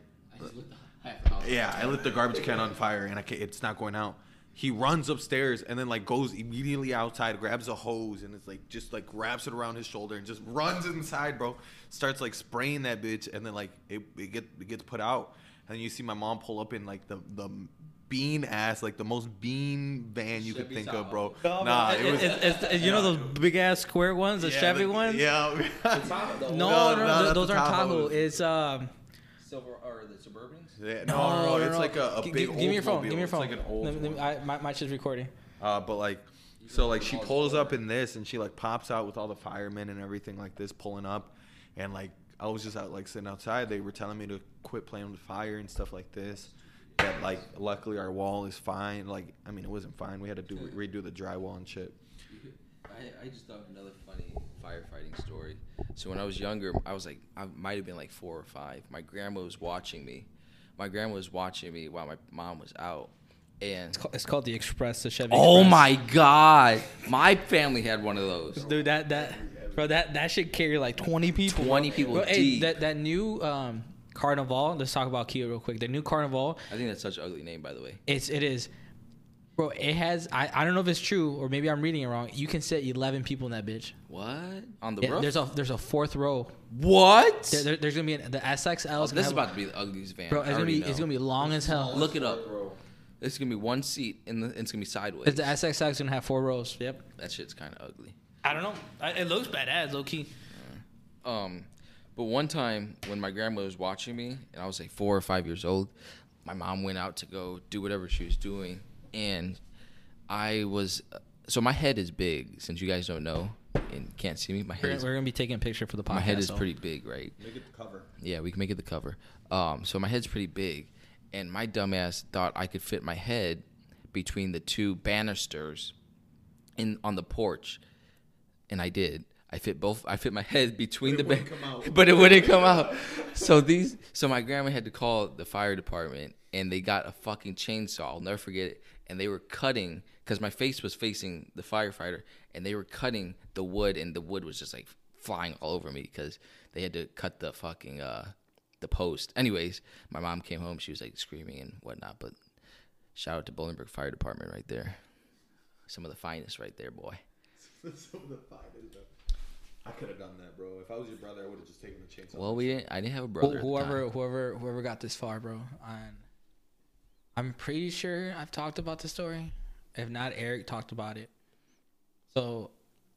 yeah, I lit the garbage can on fire and I can it's not going out. He runs upstairs and then like goes immediately outside, grabs a hose and it's like just like wraps it around his shoulder and just runs inside, bro. Starts like spraying that bitch and then like it, it get it gets put out and then you see my mom pull up in like the the bean ass like the most bean van you could think Tahoe. of, bro. No, nah, man, it was. it's- it's- it's- you know those big ass square ones, the yeah, Chevy the- ones. Yeah. No, No, no, no, no, not those aren't Tahoe. Tahoes. It's um. Silver or the Suburbans? Yeah, no, no, no, it's like a, a G- big. Give, give me your phone. Give me your phone. It's like an old. Let me- let me- I, my, my shit's recording. Uh, but like, so like she pulls up in this and she like pops out with all the firemen and everything like this pulling up, and like I was just out like sitting outside. They were telling me to quit playing with fire and stuff like this. That like luckily our wall is fine. Like I mean it wasn't fine. We had to do redo the drywall and shit. I, I just thought of another funny firefighting story. So when I was younger, I was like, I might have been like four or five. My grandma was watching me. My grandma was watching me while my mom was out. And It's called, it's called the Express, the Chevy. oh Express. my god, my family had one of those. dude, that that bro, that that should carry like twenty people. 20 people Bro, hey, that that new um Carnival. Let's talk about Kia real quick. The new Carnival. I think that's such an ugly name, by the way. It's it is. Bro, it has. I, I don't know if it's true or maybe I'm reading it wrong. You can sit 11 people in that bitch. What on the Yeah, roof? there's a there's a fourth row. what? There, there- there's gonna be an, the SXL. Oh, is this gonna is have- about to be the ugliest van. bro. I It's gonna already be it's gonna be long as hell. Look it up. Bro. It's gonna be one seat and the, it's gonna be sideways. It's the SXL is gonna have four rows. Yep. that shit's kind of ugly. I don't know. I, it looks badass, low key. Um, but one time when my grandmother was watching me, and I was like four or five years old, my mom went out to go do whatever she was doing, and I was. So my head is big. Since you guys don't know and can't see me, my We're, head is, we're gonna be taking a picture for the podcast. my head is so- pretty big, right? Make it the cover. Yeah, we can make it the cover. Um, so my head's pretty big, and my dumbass thought I could fit my head between the two banisters in on the porch, and I did. I fit both. I fit my head between the, wouldn't ba- come out. but it wouldn't come out. So these, so my grandma had to call the fire department, and they got a fucking chainsaw. I'll never forget it. And they were cutting because my face was facing the firefighter, and they were cutting the wood, and the wood was just like flying all over me because they had to cut the fucking uh the post. Anyways, my mom came home. She was like screaming and whatnot. But shout out to Bolingbrook Fire Department right there. Some of the finest right there, boy. Some of the finest, bro. I could have done that, bro. If I was your brother, I would have just taken the chainsaw. Well, we didn't. I didn't have a Wh- brother. at the whoever time. whoever whoever got this far, bro. And I'm pretty sure I've talked about the story. If not, Eric talked about it. So,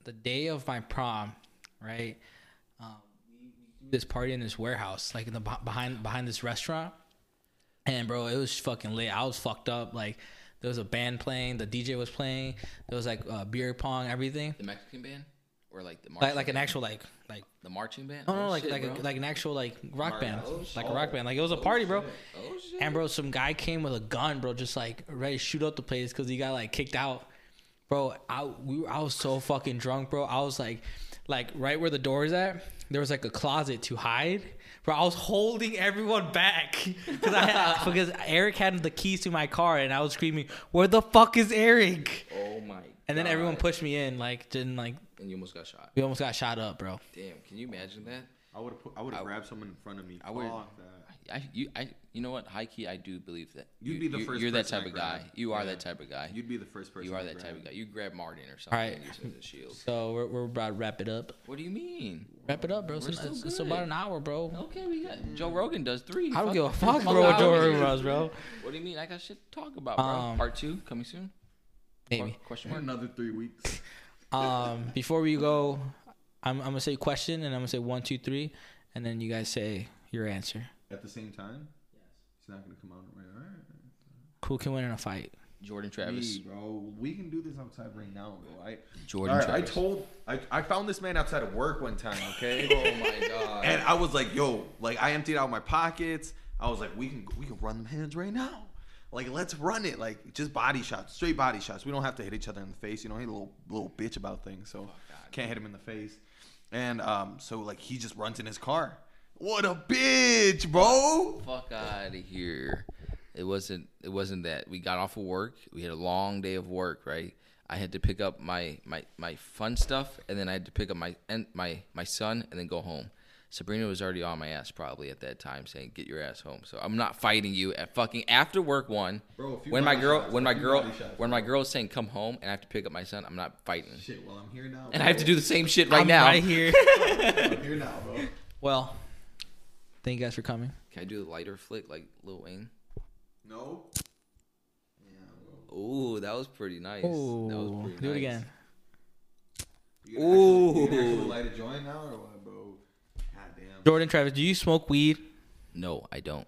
the day of my prom, right? Um, this party in this warehouse, like in the behind behind this restaurant. And bro, it was fucking lit. I was fucked up. Like there was a band playing, the DJ was playing. There was like uh, beer pong, everything. the Mexican band, or like the Like marching like an band? actual like like the marching band. no no Oh, like shit, like a, like an actual like rock band, Oh, like a rock oh. band. Like it was a oh, party, bro. Oh shit. And bro, some guy came with a gun, bro, just like ready to shoot up the place because he got like kicked out. Bro, I we were, I was so fucking drunk, bro. I was like, like right where the door is at, there was like a closet to hide. Bro, I was holding everyone back because I had, because Eric had the keys to my car, and I was screaming, "Where the fuck is Eric?" oh my. And then everyone pushed me in, like didn't like And you almost got shot. we almost got shot up, bro. Damn. Can you imagine that? I would have. I would I- have grabbed someone in front of me. I would- I you I you know what? High key, I do believe that. You'd you, be the you- first You're that type I of guy. grab. You are Yeah. that type of guy. You'd be the first person. You are I that type of guy. You grab Martin or something Alright. and use it as a shield. So we're we're about to wrap it up. What do you mean? Wrap it up, bro. We're It's, still it's, it's about an hour, bro. Okay, we got Joe Rogan does three. I don't give a fuck, fuck bro. What Joe Rogan here. bro. What do you mean? I got shit to talk about, bro. Um, Part two coming soon. Maybe. Question mark. another three weeks. Um, before we go, I'm, I'm gonna say question and I'm gonna say one, two, three, and then you guys say your answer. At the same time. Yes. He's not gonna come out right. All right. Who can win in a fight? Jordan Travis. Me, bro. We can do this outside right now, bro. I, Jordan all right, I told. I, I found this man outside of work one time. Okay. oh my god. And I was like, yo, like I emptied out my pockets. I was like, we can we can run them hands right now. Like let's run it. Like just body shots, straight body shots. We don't have to hit each other in the face. You know, he's a little little bitch about things, so can't hit him in the face. And um, so like he just runs in his car. What a bitch, bro. fuck out of here. It wasn't. It wasn't that. We got off of work. We had a long day of work, right? I had to pick up my my my fun stuff, and then I had to pick up my and my my son, and then go home. Sabrina was already on my ass probably at that time, saying, "Get your ass home." So I'm not fighting you at fucking after work one. Bro, when my girl, shots, when my girl, shots, when my girl's saying, "Come home," and I have to pick up my son, I'm not fighting. Shit, well I'm here now. And I have to do the same shit right I'm now. right here. I'm here now, bro. well, thank you guys for coming. Can I do the lighter flick like Lil Wayne? No. Yeah, bro. Ooh, that was pretty nice. that was pretty do it again. You gonna actually, you actually light a joint now or what, bro? God damn. Jordan Travis, do you smoke weed? No, I don't.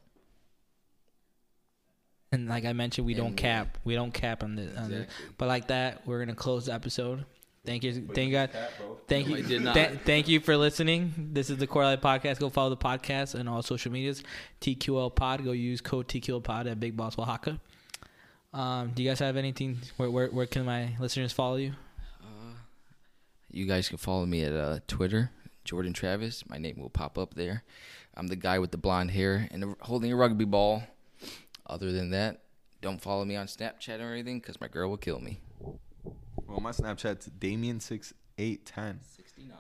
And like I mentioned, we And don't what? cap. We don't cap on the. On the Exactly. but like that, we're gonna close the episode. Thank you, thank you guys. Cat. Thank No, you. I did not. Th- thank you for listening. This is the Core Life Podcast. Go follow the podcast and all social medias. TQL Pod. Go use code TQL Pod at Big Boss Oaxaca. Um, do you guys have anything? Where, where where can my listeners follow you? You guys can follow me at uh, Twitter, Jordan Travis. My name will pop up there. I'm the guy with the blonde hair and holding a rugby ball. Other than that, don't follow me on Snapchat or anything because my girl will kill me. Well, my Snapchat's Damian six eight ten. 69,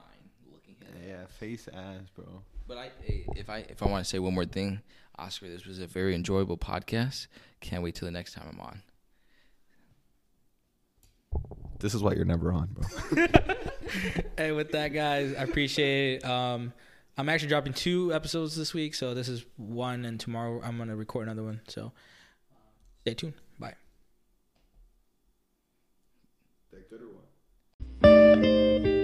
looking at Yeah, face ass, bro. But I, eh, if I, if I want to say one more thing, Oscar, this was a very enjoyable podcast. Can't wait till the next time I'm on. This is why you're never on, bro. hey, with that, guys, I appreciate it. Um, I'm actually dropping two episodes this week, so this is one, and tomorrow I'm gonna record another one. So stay tuned. Bye. Good or what?